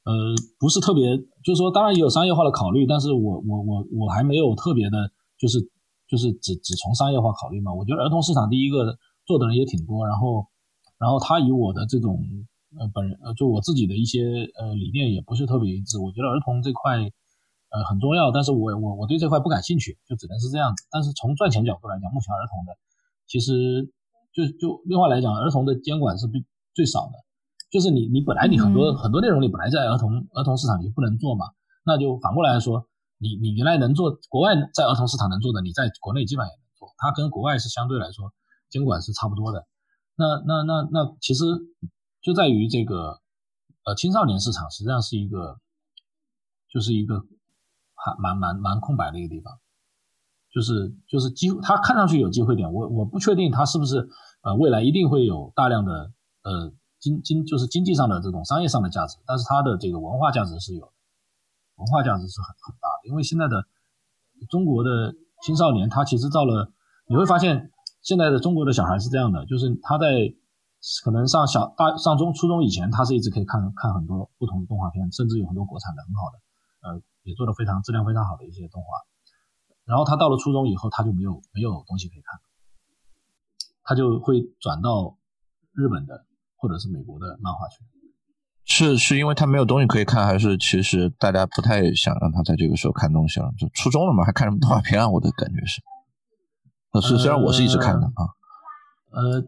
呃不是特别，就是说当然也有商业化的考虑，但是我我我我还没有特别的，就是就是只只从商业化考虑嘛。我觉得儿童市场第一个做的人也挺多，然后然后他以我的这种呃本人呃就我自己的一些呃理念也不是特别一致。我觉得儿童这块呃很重要，但是我我我对这块不感兴趣，就只能是这样子。但是从赚钱角度来讲，目前儿童的其实。就就另外来讲，儿童的监管是最最少的，就是你你本来你很多很多内容你本来在儿童儿童市场你不能做嘛，那就反过来说，你你原来能做国外在儿童市场能做的，你在国内基本上也能做，它跟国外是相对来说监管是差不多的。那那那那其实就在于这个呃青少年市场实际上是一个就是一个还蛮蛮蛮空白的一个地方。就是就是机，它看上去有机会点，我我不确定它是不是呃未来一定会有大量的呃经经就是经济上的这种商业上的价值，但是它的这个文化价值是有，文化价值是很很大的，因为现在的中国的青少年，他其实到了你会发现现在的中国的小孩是这样的，就是他在可能上小大上中初中以前，他是一直可以看看很多不同的动画片，甚至有很多国产的很好的，呃也做的非常质量非常好的一些动画。然后他到了初中以后，他就没有没有东西可以看，他就会转到日本的或者是美国的漫画圈。是是因为他没有东西可以看，还是其实大家不太想让他在这个时候看东西了？就初中了嘛，还看什么动画片啊？我的感觉是，是虽然我是一直看的啊。呃，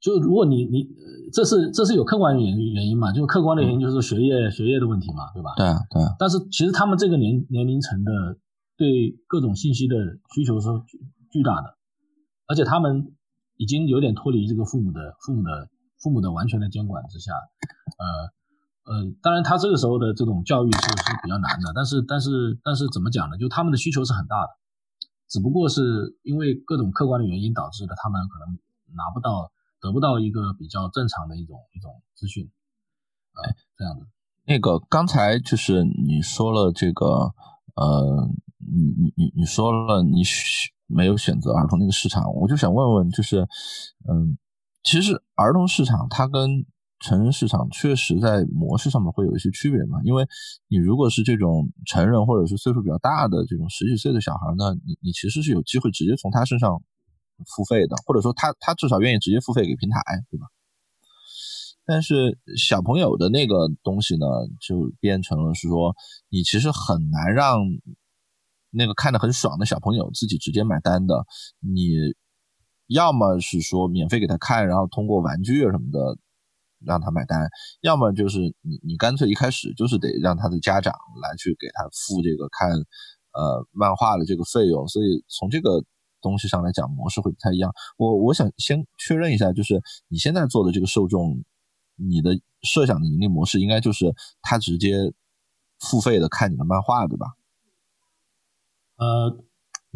就如果你你这是这是有客观原原因嘛？就客观的原因就是学业学业的问题嘛，对吧？对啊对啊。但是其实他们这个年年龄层的。对各种信息的需求是巨巨大的，而且他们已经有点脱离这个父母的父母的父母的完全的监管之下，呃呃，当然他这个时候的这种教育是是比较难的，但是但是但是怎么讲呢？就他们的需求是很大的，只不过是因为各种客观的原因导致的，他们可能拿不到得不到一个比较正常的一种一种资讯，哎，这样的。那个刚才就是你说了这个。呃，你你你你说了你没有选择儿童那个市场，我就想问问，就是，嗯，其实儿童市场它跟成人市场确实在模式上面会有一些区别嘛？因为你如果是这种成人或者是岁数比较大的这种十几岁的小孩呢，你你其实是有机会直接从他身上付费的，或者说他他至少愿意直接付费给平台，对吧？但是小朋友的那个东西呢，就变成了是说，你其实很难让那个看的很爽的小朋友自己直接买单的。你要么是说免费给他看，然后通过玩具啊什么的让他买单；要么就是你你干脆一开始就是得让他的家长来去给他付这个看呃漫画的这个费用。所以从这个东西上来讲，模式会不太一样。我我想先确认一下，就是你现在做的这个受众。你的设想的盈利模式应该就是他直接付费的看你的漫画，对吧？呃，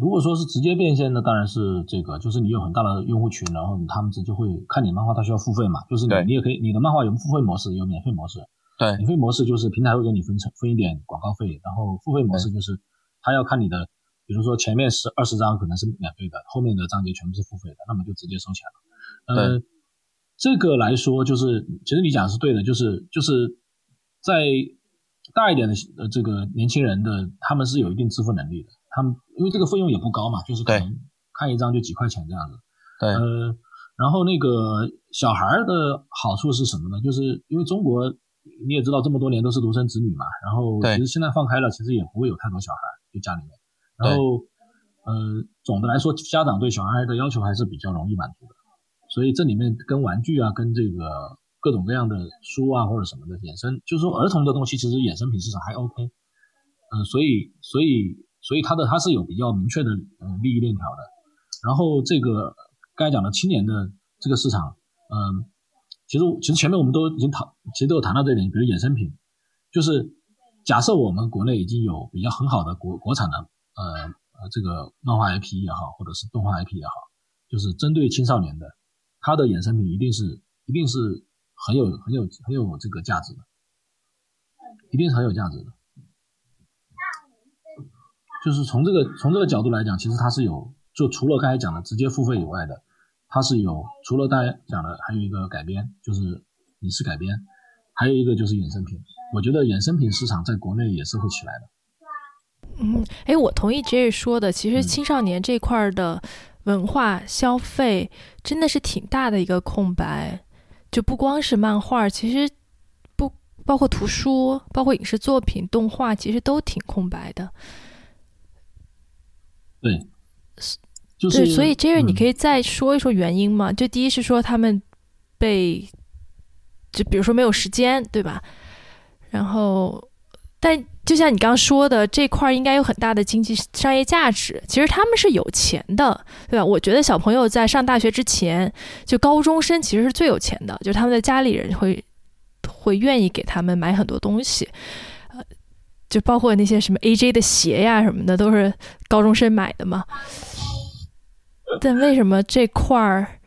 如果说是直接变现的，当然是这个，就是你有很大的用户群，然后他们直接会看你漫画，他需要付费嘛？就是你你也可以，你的漫画有付费模式，有免费模式。对，免费模式就是平台会给你分成分一点广告费，然后付费模式就是他要看你的，比如说前面十二十章可能是免费的，后面的章节全部是付费的，那么就直接收钱了。呃。这个来说，就是其实你讲的是对的，就是就是在大一点的呃这个年轻人的，他们是有一定支付能力的，他们因为这个费用也不高嘛，就是可能看一张就几块钱这样子。对。呃，然后那个小孩的好处是什么呢？就是因为中国你也知道这么多年都是独生子女嘛，然后其实现在放开了，其实也不会有太多小孩就家里面。然后呃，总的来说，家长对小孩的要求还是比较容易满足的。所以这里面跟玩具啊，跟这个各种各样的书啊或者什么的衍生，就是说儿童的东西其实衍生品市场还 OK，嗯，所以所以所以它的它是有比较明确的呃利益链条的。然后这个刚才讲的青年的这个市场，嗯，其实其实前面我们都已经谈，其实都有谈到这点，比如衍生品，就是假设我们国内已经有比较很好的国国产的呃呃这个漫画 IP 也好，或者是动画 IP 也好，就是针对青少年的。它的衍生品一定是一定是很有很有很有这个价值的，一定是很有价值的。就是从这个从这个角度来讲，其实它是有就除了刚才讲的直接付费以外的，它是有除了大家讲的，还有一个改编，就是影视改编，还有一个就是衍生品。我觉得衍生品市场在国内也是会起来的。嗯，哎，我同意 Jerry 说的，其实青少年这块的文化消费真的是挺大的一个空白，就不光是漫画，其实不包括图书、包括影视作品、动画，其实都挺空白的。对，对，所以 Jerry，你可以再说一说原因吗？就第一是说他们被，就比如说没有时间，对吧？然后，但就像你刚刚说的，这块儿应该有很大的经济商业价值。其实他们是有钱的，对吧？我觉得小朋友在上大学之前，就高中生其实是最有钱的，就是他们的家里人会会愿意给他们买很多东西，呃，就包括那些什么 AJ 的鞋呀什么的，都是高中生买的嘛。但为什么这块儿？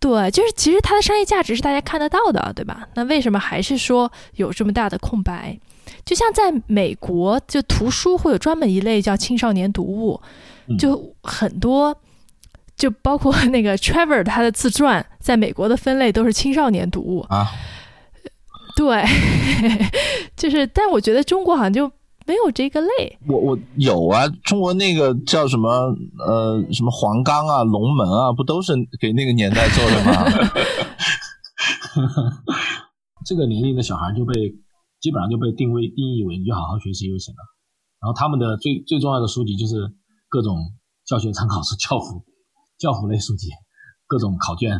对，就是其实它的商业价值是大家看得到的，对吧？那为什么还是说有这么大的空白？就像在美国，就图书会有专门一类叫青少年读物，就很多，就包括那个 Trevor 他的自传，在美国的分类都是青少年读物啊。对，就是，但我觉得中国好像就。没有这个类，我我有啊，中国那个叫什么呃什么黄冈啊、龙门啊，不都是给那个年代做的吗？这个年龄的小孩就被基本上就被定位定义为你就好好学习就行了。然后他们的最最重要的书籍就是各种教学参考书、教辅教辅类书籍，各种考卷。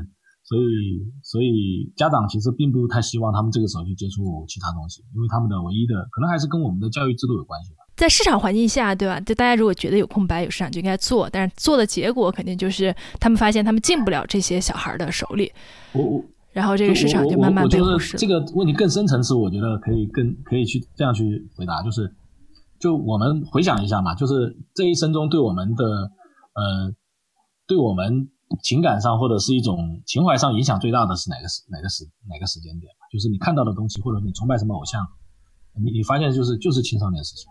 所以，所以家长其实并不太希望他们这个时候去接触其他东西，因为他们的唯一的可能还是跟我们的教育制度有关系吧。在市场环境下，对吧？就大家如果觉得有空白、有市场，就应该做。但是做的结果肯定就是他们发现他们进不了这些小孩的手里。我我，然后这个市场就慢慢被忽视。这个问题更深层次，我觉得可以更可以去这样去回答，就是就我们回想一下嘛，就是这一生中对我们的呃，对我们。情感上或者是一种情怀上影响最大的是哪个时哪个时哪个时间点就是你看到的东西，或者你崇拜什么偶像，你你发现就是就是青少年时期，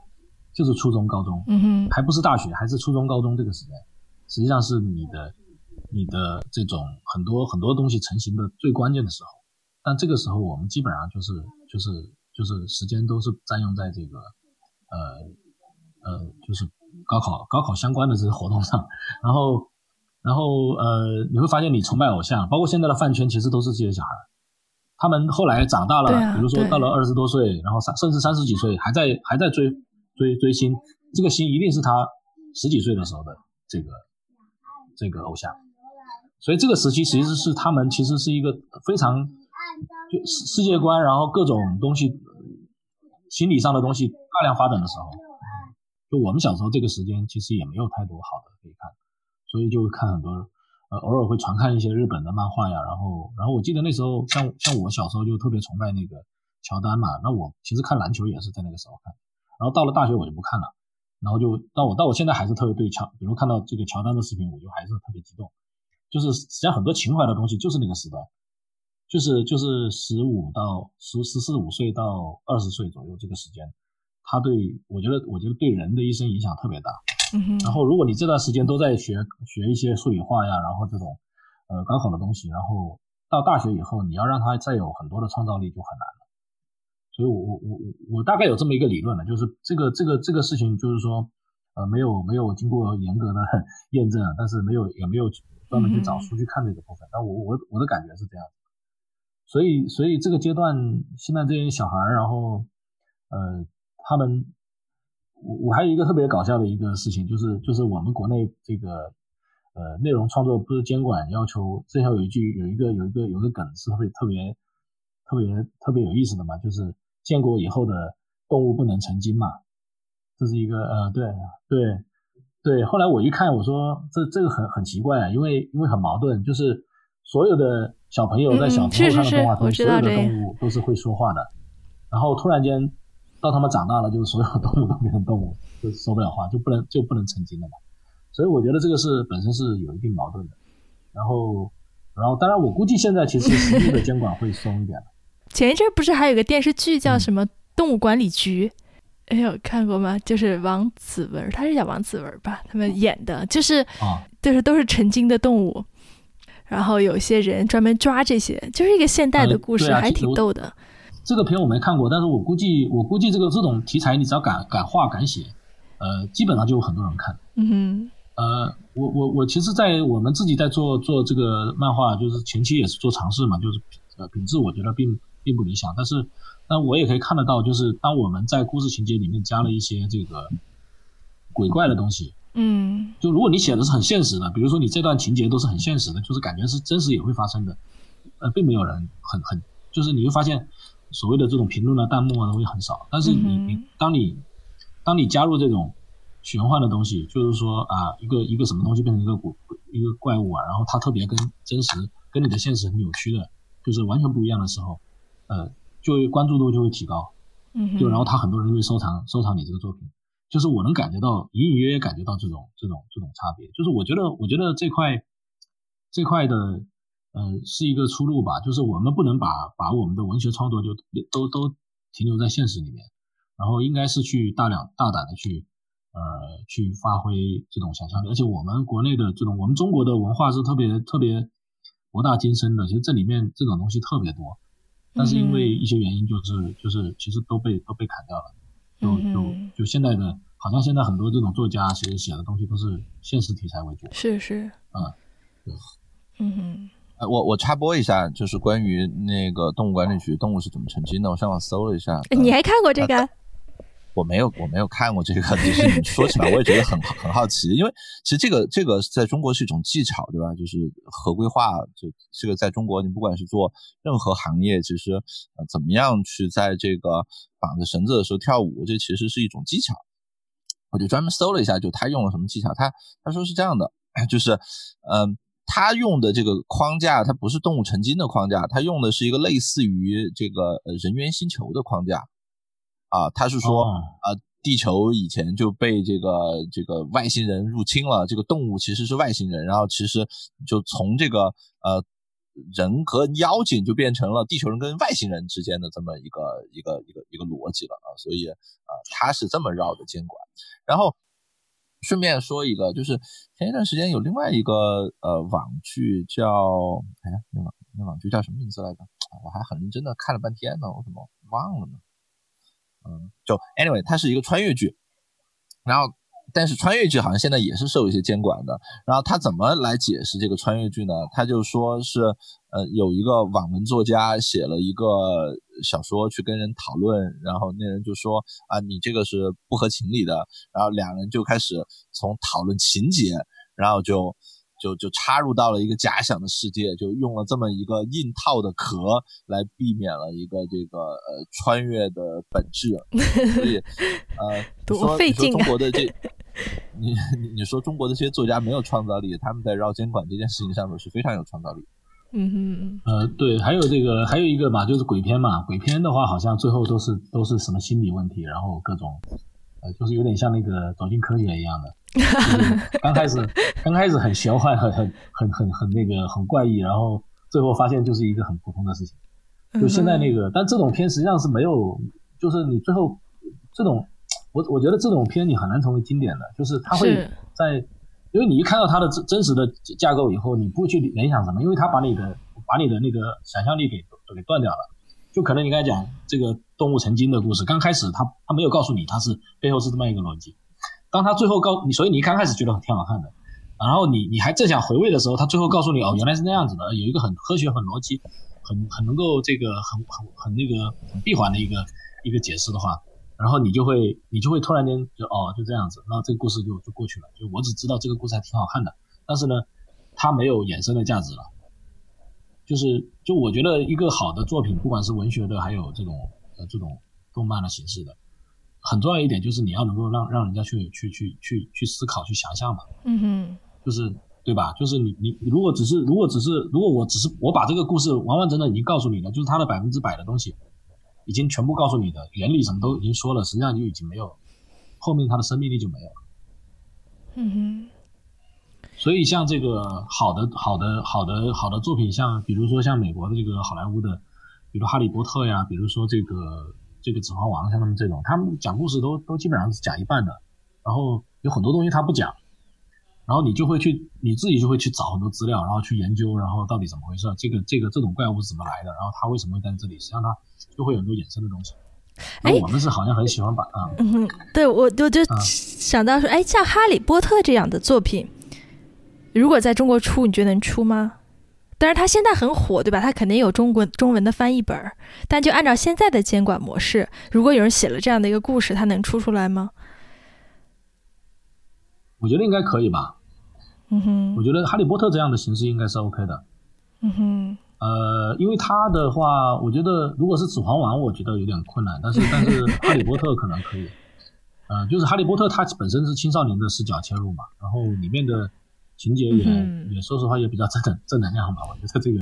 就是初中高中，嗯哼，还不是大学，还是初中高中这个时间，实际上是你的你的这种很多很多东西成型的最关键的时候。但这个时候我们基本上就是就是就是时间都是占用在这个呃呃就是高考高考相关的这些活动上，然后。然后呃，你会发现你崇拜偶像，包括现在的饭圈，其实都是这些小孩。他们后来长大了，比如说到了二十多岁，然后三甚至三十几岁，还在还在追追追星，这个星一定是他十几岁的时候的这个这个偶像。所以这个时期其实是他们其实是一个非常就世世界观，然后各种东西心理上的东西大量发展的时候。就我们小时候这个时间，其实也没有太多好的可以看。所以就会看很多，呃，偶尔会传看一些日本的漫画呀，然后，然后我记得那时候，像像我小时候就特别崇拜那个乔丹嘛，那我其实看篮球也是在那个时候看，然后到了大学我就不看了，然后就到我到我现在还是特别对乔，比如看到这个乔丹的视频，我就还是特别激动，就是实际上很多情怀的东西就是那个时段，就是就是十五到十十四五岁到二十岁左右这个时间，他对我觉得我觉得对人的一生影响特别大。然后，如果你这段时间都在学学一些数理化呀，然后这种呃高考的东西，然后到大学以后，你要让他再有很多的创造力就很难了。所以，我我我我我大概有这么一个理论呢，就是这个这个这个事情，就是说呃没有没有经过严格的 验证，但是没有也没有专门去找书去看这个部分。但我我我的感觉是这样。所以所以这个阶段，现在这些小孩儿，然后呃他们。我我还有一个特别搞笑的一个事情，就是就是我们国内这个呃内容创作不是监管要求，之前有一句有一个有一个有个梗是特别特别特别特别有意思的嘛，就是建国以后的动物不能成精嘛，这是一个呃对对对，后来我一看我说这这个很很奇怪啊，因为因为很矛盾，就是所有的小朋友在小时候看的动画片，所有的动物都是会说话的，然后突然间。到他们长大了，就是所有动物都变成动物，就说不了话，就不能就不能成精了嘛。所以我觉得这个是本身是有一定矛盾的。然后，然后当然我估计现在其实实际的监管会松一点了。前一阵不是还有个电视剧叫什么《动物管理局》？哎有看过吗？就是王子文，他是叫王子文吧？他们演的就是，就是都是成精的动物。然后有些人专门抓这些，就是一个现代的故事，还挺逗的。这个片我没看过，但是我估计，我估计这个这种题材，你只要敢敢画敢写，呃，基本上就有很多人看。嗯哼。呃，我我我其实，在我们自己在做做这个漫画，就是前期也是做尝试嘛，就是呃品质我觉得并并不理想，但是那我也可以看得到，就是当我们在故事情节里面加了一些这个鬼怪的东西，嗯，就如果你写的是很现实的，比如说你这段情节都是很现实的，就是感觉是真实也会发生的，呃，并没有人很很，就是你会发现所谓的这种评论啊、弹幕啊都会很少，但是你你当你当你加入这种。玄幻的东西，就是说啊，一个一个什么东西变成一个古一个怪物啊，然后它特别跟真实跟你的现实很扭曲的，就是完全不一样的时候，呃，就关注度就会提高，嗯，就然后他很多人会收藏收藏你这个作品，就是我能感觉到隐隐约约感觉到这种这种这种差别，就是我觉得我觉得这块这块的呃是一个出路吧，就是我们不能把把我们的文学创作就都都停留在现实里面，然后应该是去大量大胆的去。呃，去发挥这种想象力，而且我们国内的这种，我们中国的文化是特别特别博大精深的，其实这里面这种东西特别多，但是因为一些原因，就是就是其实都被都被砍掉了，就就就现在的，好像现在很多这种作家其实写的东西都是现实题材为主，是是，嗯，嗯哼，哎，我我插播一下，就是关于那个动物管理局动物是怎么成精的，我上网搜了一下，你还看过这个？我没有，我没有看过这个，就是你说起来，我也觉得很很好奇，因为其实这个这个在中国是一种技巧，对吧？就是合规化，就这个在中国，你不管是做任何行业，其实呃怎么样去在这个绑着绳子的时候跳舞，这其实是一种技巧。我就专门搜了一下，就他用了什么技巧，他他说是这样的，就是嗯，他用的这个框架，它不是动物成精的框架，他用的是一个类似于这个呃人猿星球的框架。啊，他是说，啊，地球以前就被这个这个外星人入侵了，这个动物其实是外星人，然后其实就从这个呃人和妖精就变成了地球人跟外星人之间的这么一个一个一个一个逻辑了啊，所以啊，他是这么绕的监管。然后顺便说一个，就是前一段时间有另外一个呃网剧叫，哎呀，那网那网剧叫什么名字来着？我还很认真的看了半天呢，我怎么忘了呢？嗯，就 anyway，它是一个穿越剧，然后但是穿越剧好像现在也是受一些监管的。然后他怎么来解释这个穿越剧呢？他就说是，呃，有一个网文作家写了一个小说去跟人讨论，然后那人就说啊，你这个是不合情理的。然后两人就开始从讨论情节，然后就。就就插入到了一个假想的世界，就用了这么一个硬套的壳来避免了一个这个呃穿越的本质，所以呃，多费劲啊！中国的这，你 你你说中国的这些作家没有创造力，他们在绕监管这件事情上面是非常有创造力。嗯哼，呃，对，还有这个还有一个嘛，就是鬼片嘛，鬼片的话好像最后都是都是什么心理问题，然后各种。呃，就是有点像那个走进科学一样的，刚开始刚开始很玄幻，很很很很很那个很怪异，然后最后发现就是一个很普通的事情。就现在那个，但这种片实际上是没有，就是你最后这种，我我觉得这种片你很难成为经典的，就是它会在，因为你一看到它的真真实的架构以后，你不会去联想什么，因为它把你的把你的那个想象力给给断掉了。就可能你刚才讲这个动物成精的故事，刚开始他他没有告诉你他是背后是这么一个逻辑，当他最后告你，所以你刚开始觉得很挺好看的，然后你你还正想回味的时候，他最后告诉你哦原来是那样子的，有一个很科学、很逻辑、很很能够这个很很很那个很闭环的一个一个解释的话，然后你就会你就会突然间就哦就这样子，那这个故事就就过去了，就我只知道这个故事还挺好看的，但是呢，它没有衍生的价值了。就是，就我觉得一个好的作品，不管是文学的，还有这种呃这种动漫的形式的，很重要一点就是你要能够让让人家去去去去去思考、去想象嘛。嗯哼。就是对吧？就是你你如果只是如果只是如果我只是我把这个故事完完整整已经告诉你了，就是它的百分之百的东西已经全部告诉你的原理什么都已经说了，实际上就已经没有后面它的生命力就没有了。嗯哼。所以，像这个好的、好的、好的、好的作品，像比如说像美国的这个好莱坞的，比如《哈利波特》呀，比如说这个这个《指环王》，像他们这种，他们讲故事都都基本上是讲一半的，然后有很多东西他不讲，然后你就会去你自己就会去找很多资料，然后去研究，然后到底怎么回事，这个这个这种怪物是怎么来的，然后它为什么会在这里，实际上它就会有很多衍生的东西。哎，我们是好像很喜欢把啊，嗯，对我我就想到说，哎，像《哈利波特》这样的作品，如果在中国出，你觉得能出吗？但是它现在很火，对吧？它肯定有中国中文的翻译本儿，但就按照现在的监管模式，如果有人写了这样的一个故事，它能出出来吗？我觉得应该可以吧。嗯哼，我觉得《哈利波特》这样的形式应该是 OK 的。嗯哼，呃，因为他的话，我觉得如果是《指环王》，我觉得有点困难，但是但是《哈利波特》可能可以。呃，就是《哈利波特》它本身是青少年的视角切入嘛，然后里面的情节也也说实话也比较正正正能量吧。我觉得这个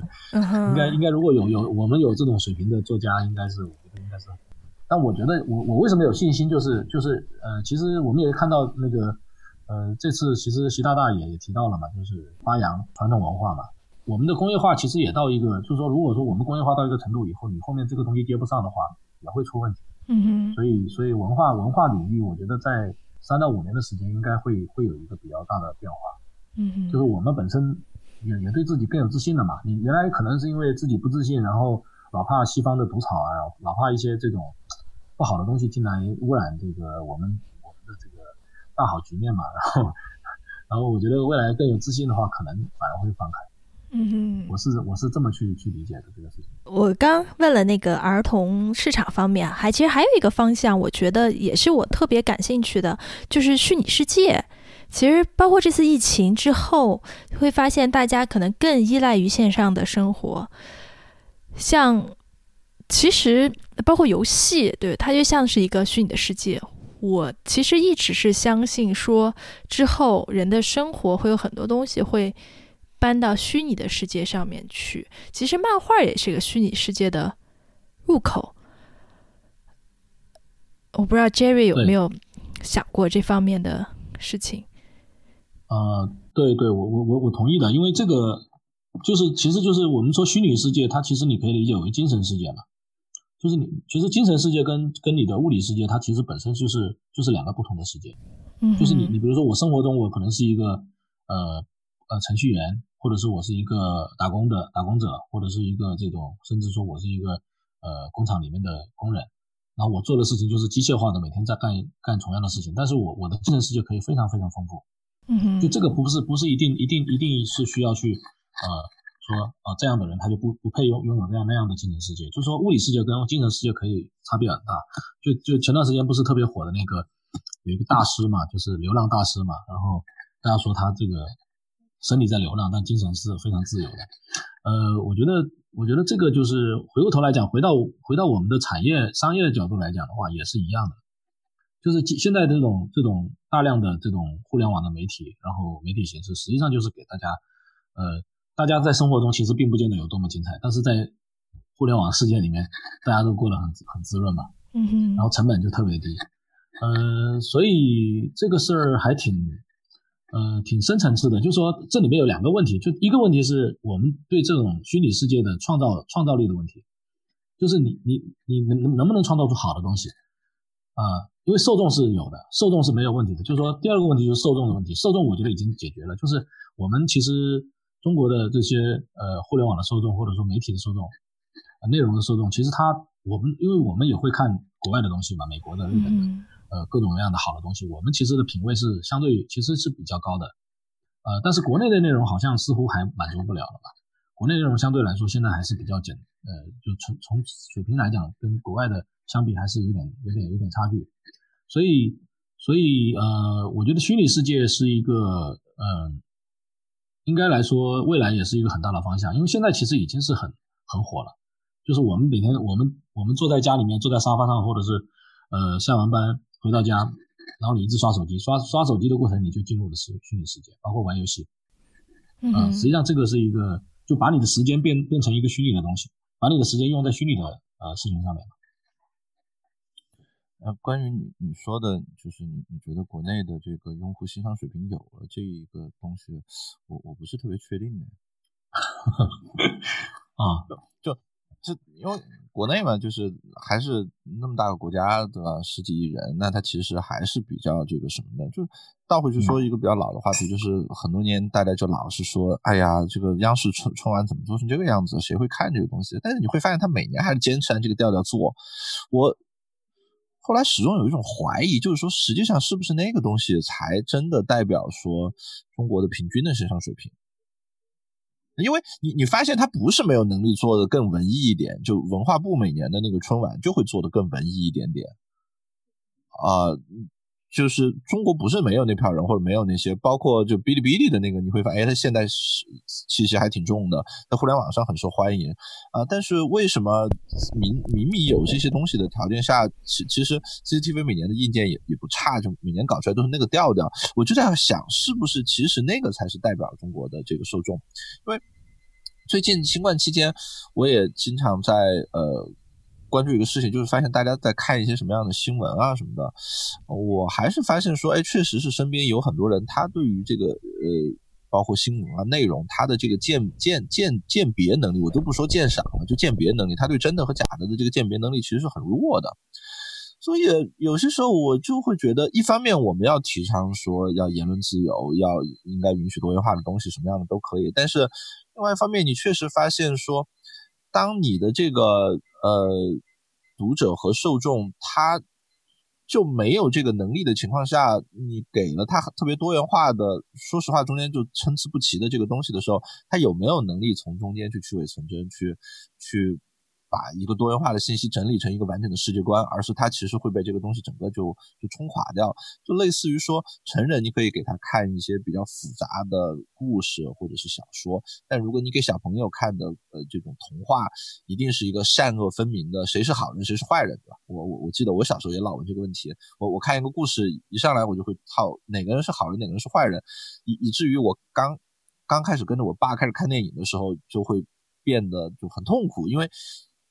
应该应该如果有有我们有这种水平的作家，应该是我觉得应该是。但我觉得我我为什么有信心，就是就是呃，其实我们也看到那个。呃，这次其实习大大也也提到了嘛，就是发扬传统文化嘛。我们的工业化其实也到一个，就是说，如果说我们工业化到一个程度以后，你后面这个东西接不上的话，也会出问题。嗯哼。所以，所以文化文化领域，我觉得在三到五年的时间，应该会会有一个比较大的变化。嗯哼。就是我们本身也也对自己更有自信了嘛。你原来可能是因为自己不自信，然后老怕西方的毒草啊，老怕一些这种不好的东西进来污染这个我们。大好局面嘛，然后，然后我觉得未来更有自信的话，可能反而会放开。嗯哼，我是我是这么去去理解的这个事情。我刚问了那个儿童市场方面，还其实还有一个方向，我觉得也是我特别感兴趣的，就是虚拟世界。其实包括这次疫情之后，会发现大家可能更依赖于线上的生活，像其实包括游戏，对它就像是一个虚拟的世界。我其实一直是相信说，之后人的生活会有很多东西会搬到虚拟的世界上面去。其实漫画也是一个虚拟世界的入口。我不知道 Jerry 有没有想过这方面的事情。呃，对对，我我我我同意的，因为这个就是其实就是我们说虚拟世界，它其实你可以理解为精神世界嘛。就是你，其实精神世界跟跟你的物理世界，它其实本身就是就是两个不同的世界。嗯，就是你你比如说我生活中我可能是一个呃呃程序员，或者是我是一个打工的打工者，或者是一个这种，甚至说我是一个呃工厂里面的工人，然后我做的事情就是机械化的，每天在干干同样的事情，但是我我的精神世界可以非常非常丰富。嗯哼，就这个不是不是一定一定一定是需要去呃。说啊，这样的人他就不不配拥拥有那样那样的精神世界，就是说物理世界跟精神世界可以差别很大。就就前段时间不是特别火的那个有一个大师嘛，就是流浪大师嘛，然后大家说他这个身体在流浪，但精神是非常自由的。呃，我觉得我觉得这个就是回过头来讲，回到回到我们的产业商业角度来讲的话，也是一样的。就是现在这种这种大量的这种互联网的媒体，然后媒体形式，实际上就是给大家呃。大家在生活中其实并不见得有多么精彩，但是在互联网世界里面，大家都过得很很滋润嘛，嗯哼，然后成本就特别低，嗯，所以这个事儿还挺，呃，挺深层次的。就是说这里面有两个问题，就一个问题是我们对这种虚拟世界的创造创造力的问题，就是你你你能能能不能创造出好的东西啊？因为受众是有的，受众是没有问题的。就是说第二个问题就是受众的问题，受众我觉得已经解决了，就是我们其实。中国的这些呃互联网的受众，或者说媒体的受众，呃内容的受众，其实它我们因为我们也会看国外的东西嘛，美国的、日本的，呃各种各样的好的东西，我们其实的品味是相对其实是比较高的，呃但是国内的内容好像似乎还满足不了了吧？国内内容相对来说现在还是比较简，呃就从从水平来讲跟国外的相比还是有点有点有点差距，所以所以呃我觉得虚拟世界是一个嗯。应该来说，未来也是一个很大的方向，因为现在其实已经是很很火了。就是我们每天，我们我们坐在家里面，坐在沙发上，或者是呃下完班回到家，然后你一直刷手机，刷刷手机的过程，你就进入了虚虚拟世界，包括玩游戏。嗯，实际上这个是一个，就把你的时间变变成一个虚拟的东西，把你的时间用在虚拟的呃事情上面。呃，关于你你说的，就是你你觉得国内的这个用户欣赏水平有了这一个东西，我我不是特别确定的。啊，就就因为国内嘛，就是还是那么大个国家，对吧？十几亿人，那它其实还是比较这个什么的。就倒回去说一个比较老的话题，就是很多年大家就老是说，哎呀，这个央视春春晚怎么做成这个样子？谁会看这个东西？但是你会发现，他每年还是坚持按这个调调做。我后来始终有一种怀疑，就是说，实际上是不是那个东西才真的代表说中国的平均的欣赏水平？因为你你发现他不是没有能力做的更文艺一点，就文化部每年的那个春晚就会做的更文艺一点点，啊，就是中国不是没有那票人或者没有那些，包括就哔哩哔哩的那个，你会发现，哎，它现在气息还挺重的，在互联网上很受欢迎啊。但是为什么明明明有这些东西的条件下，其其实 CCTV 每年的硬件也也不差，就每年搞出来都是那个调调，我就在想，是不是其实那个才是代表中国的这个受众，因为。最近新冠期间，我也经常在呃关注一个事情，就是发现大家在看一些什么样的新闻啊什么的，我还是发现说，哎，确实是身边有很多人，他对于这个呃包括新闻啊内容，他的这个鉴鉴鉴鉴别能力，我都不说鉴赏了，就鉴别能力，他对真的和假的的这个鉴别能力其实是很弱的。所以有些时候我就会觉得，一方面我们要提倡说要言论自由，要应该允许多元化的东西，什么样的都可以，但是。另外一方面，你确实发现说，当你的这个呃读者和受众他就没有这个能力的情况下，你给了他特别多元化的，说实话中间就参差不齐的这个东西的时候，他有没有能力从中间去去伪存真，去去？把一个多元化的信息整理成一个完整的世界观，而是它其实会被这个东西整个就就冲垮掉，就类似于说成人你可以给他看一些比较复杂的故事或者是小说，但如果你给小朋友看的呃这种童话，一定是一个善恶分明的，谁是好人谁是坏人，对吧？我我我记得我小时候也老问这个问题，我我看一个故事一上来我就会套哪个人是好人哪个人是坏人，以以至于我刚刚开始跟着我爸开始看电影的时候就会变得就很痛苦，因为。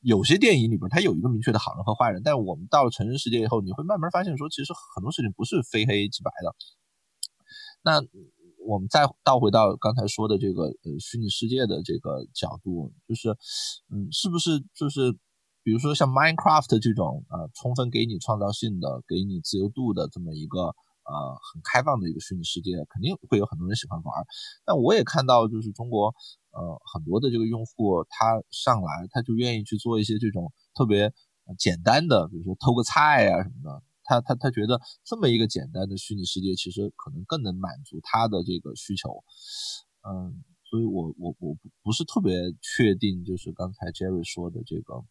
有些电影里边它有一个明确的好人和坏人，但我们到了成人世界以后，你会慢慢发现说，其实很多事情不是非黑即白的。那我们再倒回到刚才说的这个呃虚拟世界的这个角度，就是嗯，是不是就是比如说像 Minecraft 这种呃充分给你创造性的、给你自由度的这么一个呃很开放的一个虚拟世界，肯定会有很多人喜欢玩。但我也看到就是中国。呃，很多的这个用户他上来，他就愿意去做一些这种特别简单的，比如说偷个菜啊什么的。他他他觉得这么一个简单的虚拟世界，其实可能更能满足他的这个需求。嗯，所以我我我不不是特别确定，就是刚才 Jerry 说的这个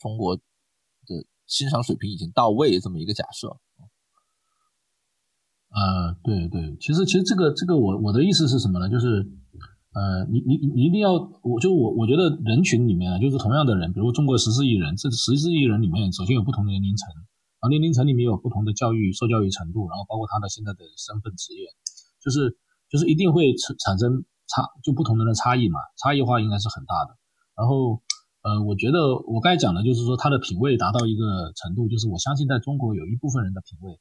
中国的欣赏水平已经到位这么一个假设。呃，对对，其实其实这个这个我我的意思是什么呢？就是。呃，你你你一定要，我就我我觉得人群里面啊，就是同样的人，比如中国十四亿人，这十四亿人里面，首先有不同的年龄层，然后年龄层里面有不同的教育受教育程度，然后包括他的现在的身份职业，就是就是一定会产产生差，就不同人的差异嘛，差异化应该是很大的。然后呃，我觉得我刚才讲的就是说他的品味达到一个程度，就是我相信在中国有一部分人的品味，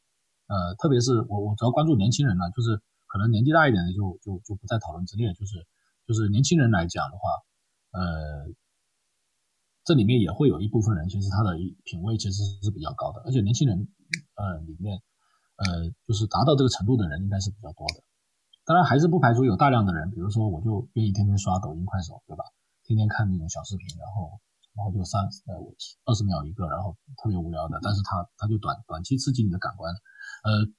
呃，特别是我我主要关注年轻人呢，就是可能年纪大一点的就就就不在讨论之列，就是。就是年轻人来讲的话，呃，这里面也会有一部分人，其实他的品味其实是比较高的，而且年轻人，呃，里面，呃，就是达到这个程度的人应该是比较多的。当然，还是不排除有大量的人，比如说我就愿意天天刷抖音、快手，对吧？天天看那种小视频，然后，然后就三呃二十秒一个，然后特别无聊的，但是他他就短短期刺激你的感官，呃。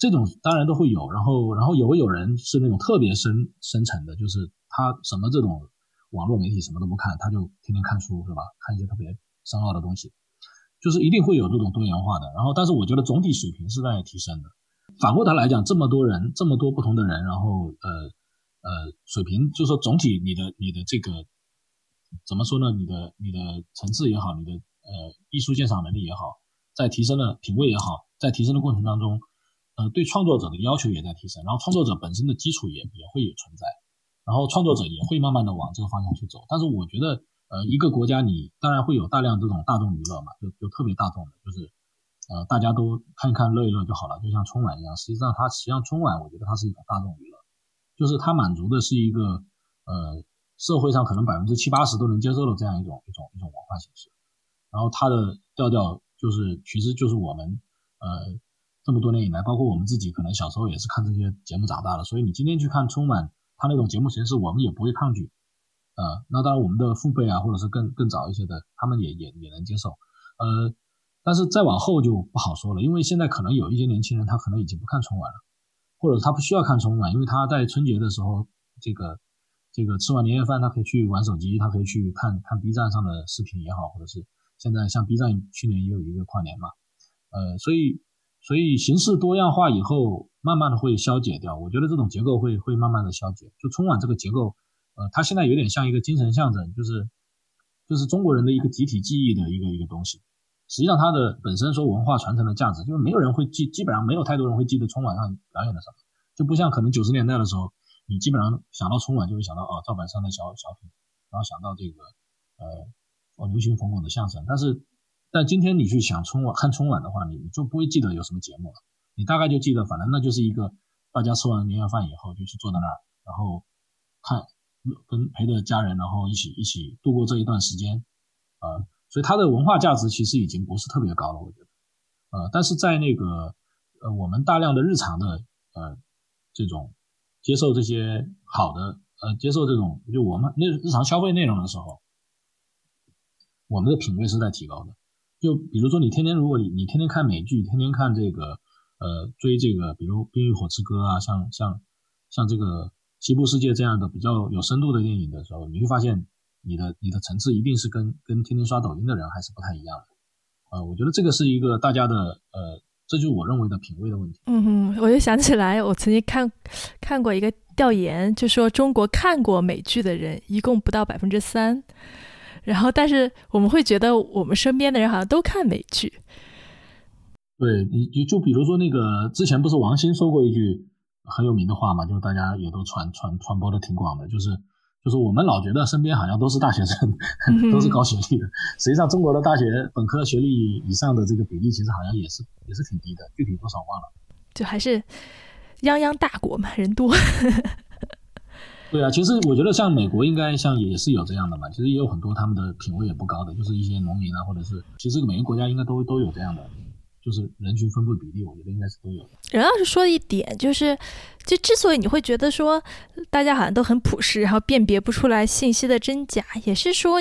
这种当然都会有，然后然后也会有人是那种特别深深沉的，就是他什么这种网络媒体什么都不看，他就天天看书是吧？看一些特别深奥的东西，就是一定会有这种多元化的。然后，但是我觉得总体水平是在提升的。反过头来讲，这么多人，这么多不同的人，然后呃呃，水平就是说总体你的你的这个怎么说呢？你的你的层次也好，你的呃艺术鉴赏能力也好，在提升的品味也好，在提升的过程当中。呃，对创作者的要求也在提升，然后创作者本身的基础也也会有存在，然后创作者也会慢慢的往这个方向去走。但是我觉得，呃，一个国家你当然会有大量这种大众娱乐嘛，就就特别大众的，就是呃大家都看一看乐一乐就好了，就像春晚一样。实际上它实际上春晚，我觉得它是一种大众娱乐，就是它满足的是一个呃社会上可能百分之七八十都能接受的这样一种一种一种文化形式。然后它的调调就是，其实就是我们呃这么多年以来，包括我们自己，可能小时候也是看这些节目长大的。所以你今天去看春晚，它那种节目形式，我们也不会抗拒。呃，那当然我们的父辈啊，或者是更更早一些的，他们也也也能接受。呃，但是再往后就不好说了，因为现在可能有一些年轻人，他可能已经不看春晚了，或者他不需要看春晚，因为他在春节的时候，这个这个吃完年夜饭，他可以去玩手机，他可以去看看 B 站上的视频也好，或者是。现在像 B 站去年也有一个跨年嘛，呃，所以所以形式多样化以后，慢慢的会消解掉。我觉得这种结构会会慢慢的消解。就春晚这个结构，呃，它现在有点像一个精神象征，就是就是中国人的一个集体记忆的一个一个东西。实际上它的本身说文化传承的价值，就是没有人会记，基本上没有太多人会记得春晚上表演的什么，就不像可能九十年代的时候，你基本上想到春晚就会想到哦赵本山的小小品，然后想到这个呃。哦，流行冯巩的相声，但是，但今天你去想春晚看春晚的话，你就不会记得有什么节目了，你大概就记得，反正那就是一个大家吃完年夜饭以后就去坐在那儿，然后看跟陪着家人，然后一起一起度过这一段时间，呃，所以它的文化价值其实已经不是特别高了，我觉得，呃，但是在那个呃我们大量的日常的呃这种接受这些好的呃接受这种就我们那日常消费内容的时候。我们的品味是在提高的，就比如说你天天，如果你你天天看美剧，天天看这个，呃，追这个，比如《冰与火之歌》啊，像像像这个《西部世界》这样的比较有深度的电影的时候，你会发现你的你的层次一定是跟跟天天刷抖音的人还是不太一样的。呃，我觉得这个是一个大家的，呃，这就是我认为的品味的问题。嗯哼，我就想起来，我曾经看看过一个调研，就说中国看过美剧的人一共不到百分之三。然后，但是我们会觉得我们身边的人好像都看美剧。对，你就就比如说那个之前不是王兴说过一句很有名的话嘛，就大家也都传传传播的挺广的，就是就是我们老觉得身边好像都是大学生，都是高学历的，实际上中国的大学本科学历以上的这个比例其实好像也是也是挺低的，具体多少忘了。就还是泱泱大国嘛，人多。对啊，其实我觉得像美国应该像也是有这样的嘛，其实也有很多他们的品味也不高的，就是一些农民啊，或者是其实每个国家应该都都有这样的，就是人群分布比例，我觉得应该是都有的。任老师说的一点就是，就之所以你会觉得说大家好像都很朴实，然后辨别不出来信息的真假，也是说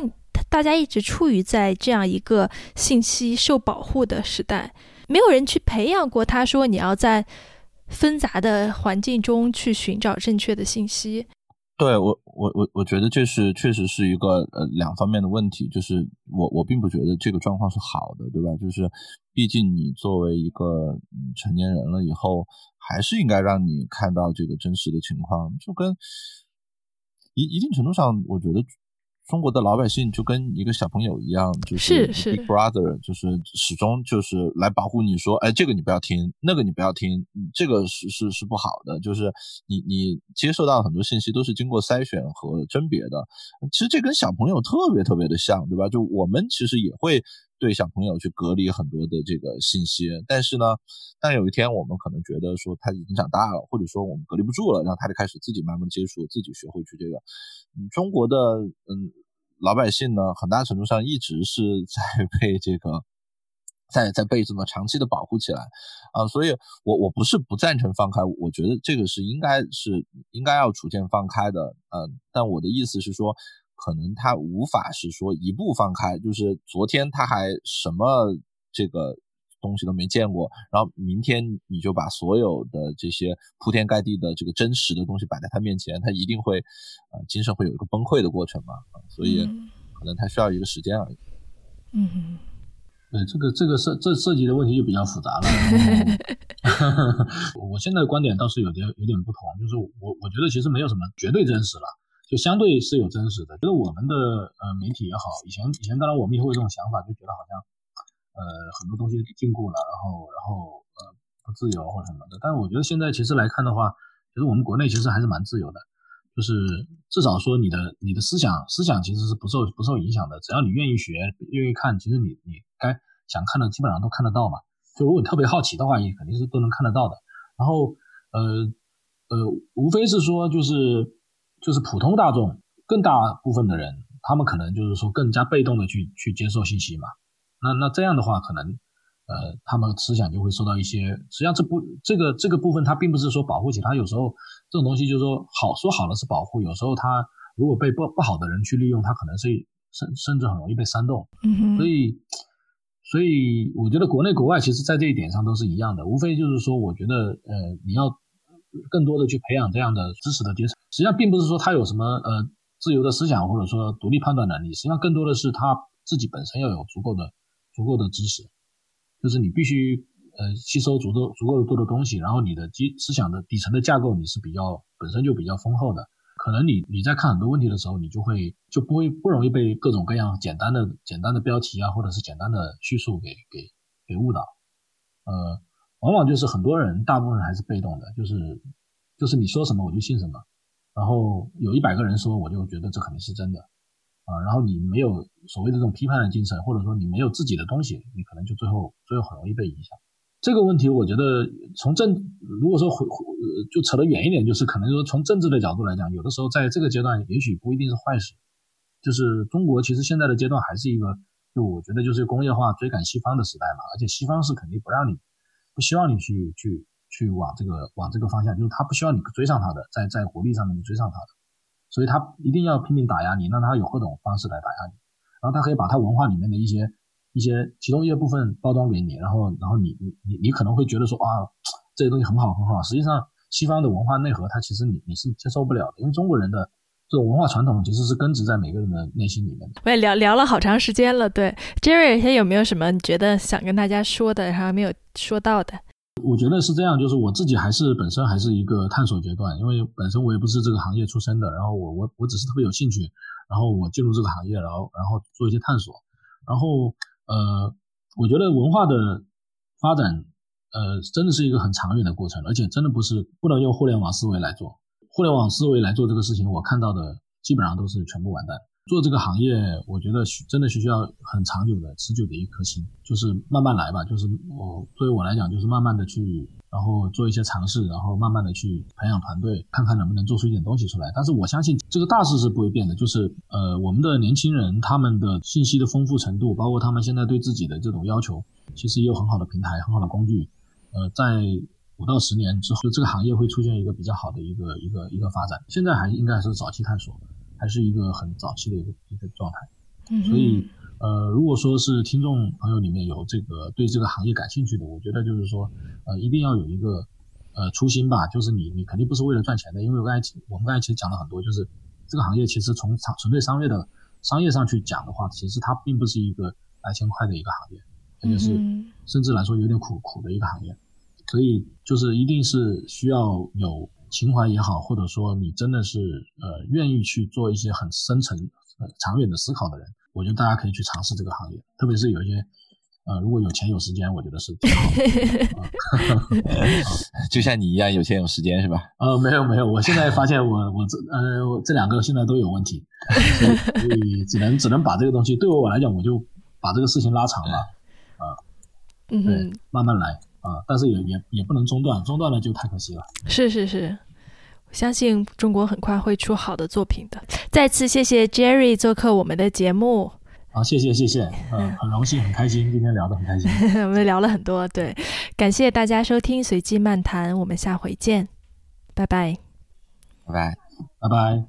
大家一直处于在这样一个信息受保护的时代，没有人去培养过他说你要在纷杂的环境中去寻找正确的信息。对我，我我我觉得这是确实是一个呃两方面的问题，就是我我并不觉得这个状况是好的，对吧？就是毕竟你作为一个成年人了以后，还是应该让你看到这个真实的情况，就跟一一定程度上，我觉得。中国的老百姓就跟一个小朋友一样，就是是 big brother，就是始终就是来保护你，说，哎，这个你不要听，那个你不要听，这个是是是不好的，就是你你接受到很多信息都是经过筛选和甄别的。其实这跟小朋友特别特别的像，对吧？就我们其实也会。对小朋友去隔离很多的这个信息，但是呢，但有一天我们可能觉得说他已经长大了，或者说我们隔离不住了，然后他就开始自己慢慢接触，自己学会去这个。嗯，中国的嗯老百姓呢，很大程度上一直是 在被这个在在被这么长期的保护起来啊，所以我我不是不赞成放开，我觉得这个是应该是应该要逐渐放开的，嗯，但我的意思是说。可能他无法是说一步放开，就是昨天他还什么这个东西都没见过，然后明天你就把所有的这些铺天盖地的这个真实的东西摆在他面前，他一定会啊精神会有一个崩溃的过程嘛，所以可能他需要一个时间而已。嗯，对，这个这个涉这涉及的问题就比较复杂了。我现在的观点倒是有点有点不同，就是我我觉得其实没有什么绝对真实了。就相对是有真实的，觉得我们的呃媒体也好，以前以前当然我们也会有这种想法，就觉得好像呃很多东西禁锢了，然后然后呃不自由或什么的。但是我觉得现在其实来看的话，其实我们国内其实还是蛮自由的，就是至少说你的你的思想思想其实是不受不受影响的，只要你愿意学愿意看，其实你你该想看的基本上都看得到嘛。就如果你特别好奇的话，也肯定是都能看得到的。然后呃呃无非是说就是。就是普通大众，更大部分的人，他们可能就是说更加被动的去去接受信息嘛。那那这样的话，可能呃，他们思想就会受到一些。实际上，这不这个这个部分，它并不是说保护起，它有时候这种东西就是说好说好了是保护，有时候它如果被不不好的人去利用，它可能是甚甚至很容易被煽动。嗯哼，所以。所以我觉得国内国外其实，在这一点上都是一样的，无非就是说，我觉得，呃，你要更多的去培养这样的知识的阶层。实际上，并不是说他有什么呃自由的思想，或者说独立判断能力。实际上，更多的是他自己本身要有足够的足够的知识，就是你必须呃吸收足够足够的多的东西，然后你的基思想的底层的架构你是比较本身就比较丰厚的。可能你你在看很多问题的时候，你就会就不会不容易被各种各样简单的简单的标题啊，或者是简单的叙述给给给误导。呃，往往就是很多人，大部分还是被动的，就是就是你说什么我就信什么，然后有一百个人说，我就觉得这肯定是真的啊。然后你没有所谓的这种批判的精神，或者说你没有自己的东西，你可能就最后最后很容易被影响。这个问题，我觉得从政，如果说回呃，就扯得远一点，就是可能说从政治的角度来讲，有的时候在这个阶段，也许不一定是坏事。就是中国其实现在的阶段还是一个，就我觉得就是工业化追赶西方的时代嘛，而且西方是肯定不让你，不希望你去去去往这个往这个方向，就是他不希望你追上他的，在在国力上面追上他的，所以他一定要拼命打压你，让他有各种方式来打压你，然后他可以把他文化里面的一些。一些其中一些部分包装给你，然后然后你你你你可能会觉得说啊，这些东西很好很好。实际上，西方的文化内核它其实你你是接受不了的，因为中国人的这种文化传统其实是根植在每个人的内心里面的。我也聊聊了好长时间了，对 Jerry，现在有没有什么你觉得想跟大家说的，还没有说到的？我觉得是这样，就是我自己还是本身还是一个探索阶段，因为本身我也不是这个行业出身的，然后我我我只是特别有兴趣，然后我进入这个行业，然后然后做一些探索，然后。呃，我觉得文化的发展，呃，真的是一个很长远的过程，而且真的不是不能用互联网思维来做。互联网思维来做这个事情，我看到的基本上都是全部完蛋。做这个行业，我觉得真的需要很长久的、持久的一颗心，就是慢慢来吧。就是我作为我来讲，就是慢慢的去。然后做一些尝试，然后慢慢的去培养团队，看看能不能做出一点东西出来。但是我相信这个大势是不会变的，就是呃，我们的年轻人他们的信息的丰富程度，包括他们现在对自己的这种要求，其实也有很好的平台、很好的工具。呃，在五到十年之后，这个行业会出现一个比较好的一个一个一个发展。现在还应该是早期探索，还是一个很早期的一个一个状态。嗯，所以。呃，如果说是听众朋友里面有这个对这个行业感兴趣的，我觉得就是说，呃，一定要有一个呃初心吧，就是你你肯定不是为了赚钱的，因为我刚才我们刚才其实讲了很多，就是这个行业其实从纯纯粹商业的商业上去讲的话，其实它并不是一个来钱快的一个行业，而且是甚至来说有点苦苦的一个行业，所以就是一定是需要有情怀也好，或者说你真的是呃愿意去做一些很深层、呃长远的思考的人。我觉得大家可以去尝试这个行业，特别是有一些，呃，如果有钱有时间，我觉得是挺好的。就像你一样有钱有时间是吧？呃，没有没有，我现在发现我我这呃这两个现在都有问题，所以只能只能把这个东西，对我来讲，我就把这个事情拉长了，啊，对，慢慢来啊，但是也也也不能中断，中断了就太可惜了。是是是。相信中国很快会出好的作品的。再次谢谢 Jerry 做客我们的节目。好，谢谢谢谢，嗯，很荣幸，很开心，今天聊得很开心。我们聊了很多，对，感谢大家收听随机漫谈，我们下回见，拜拜，拜拜，拜拜。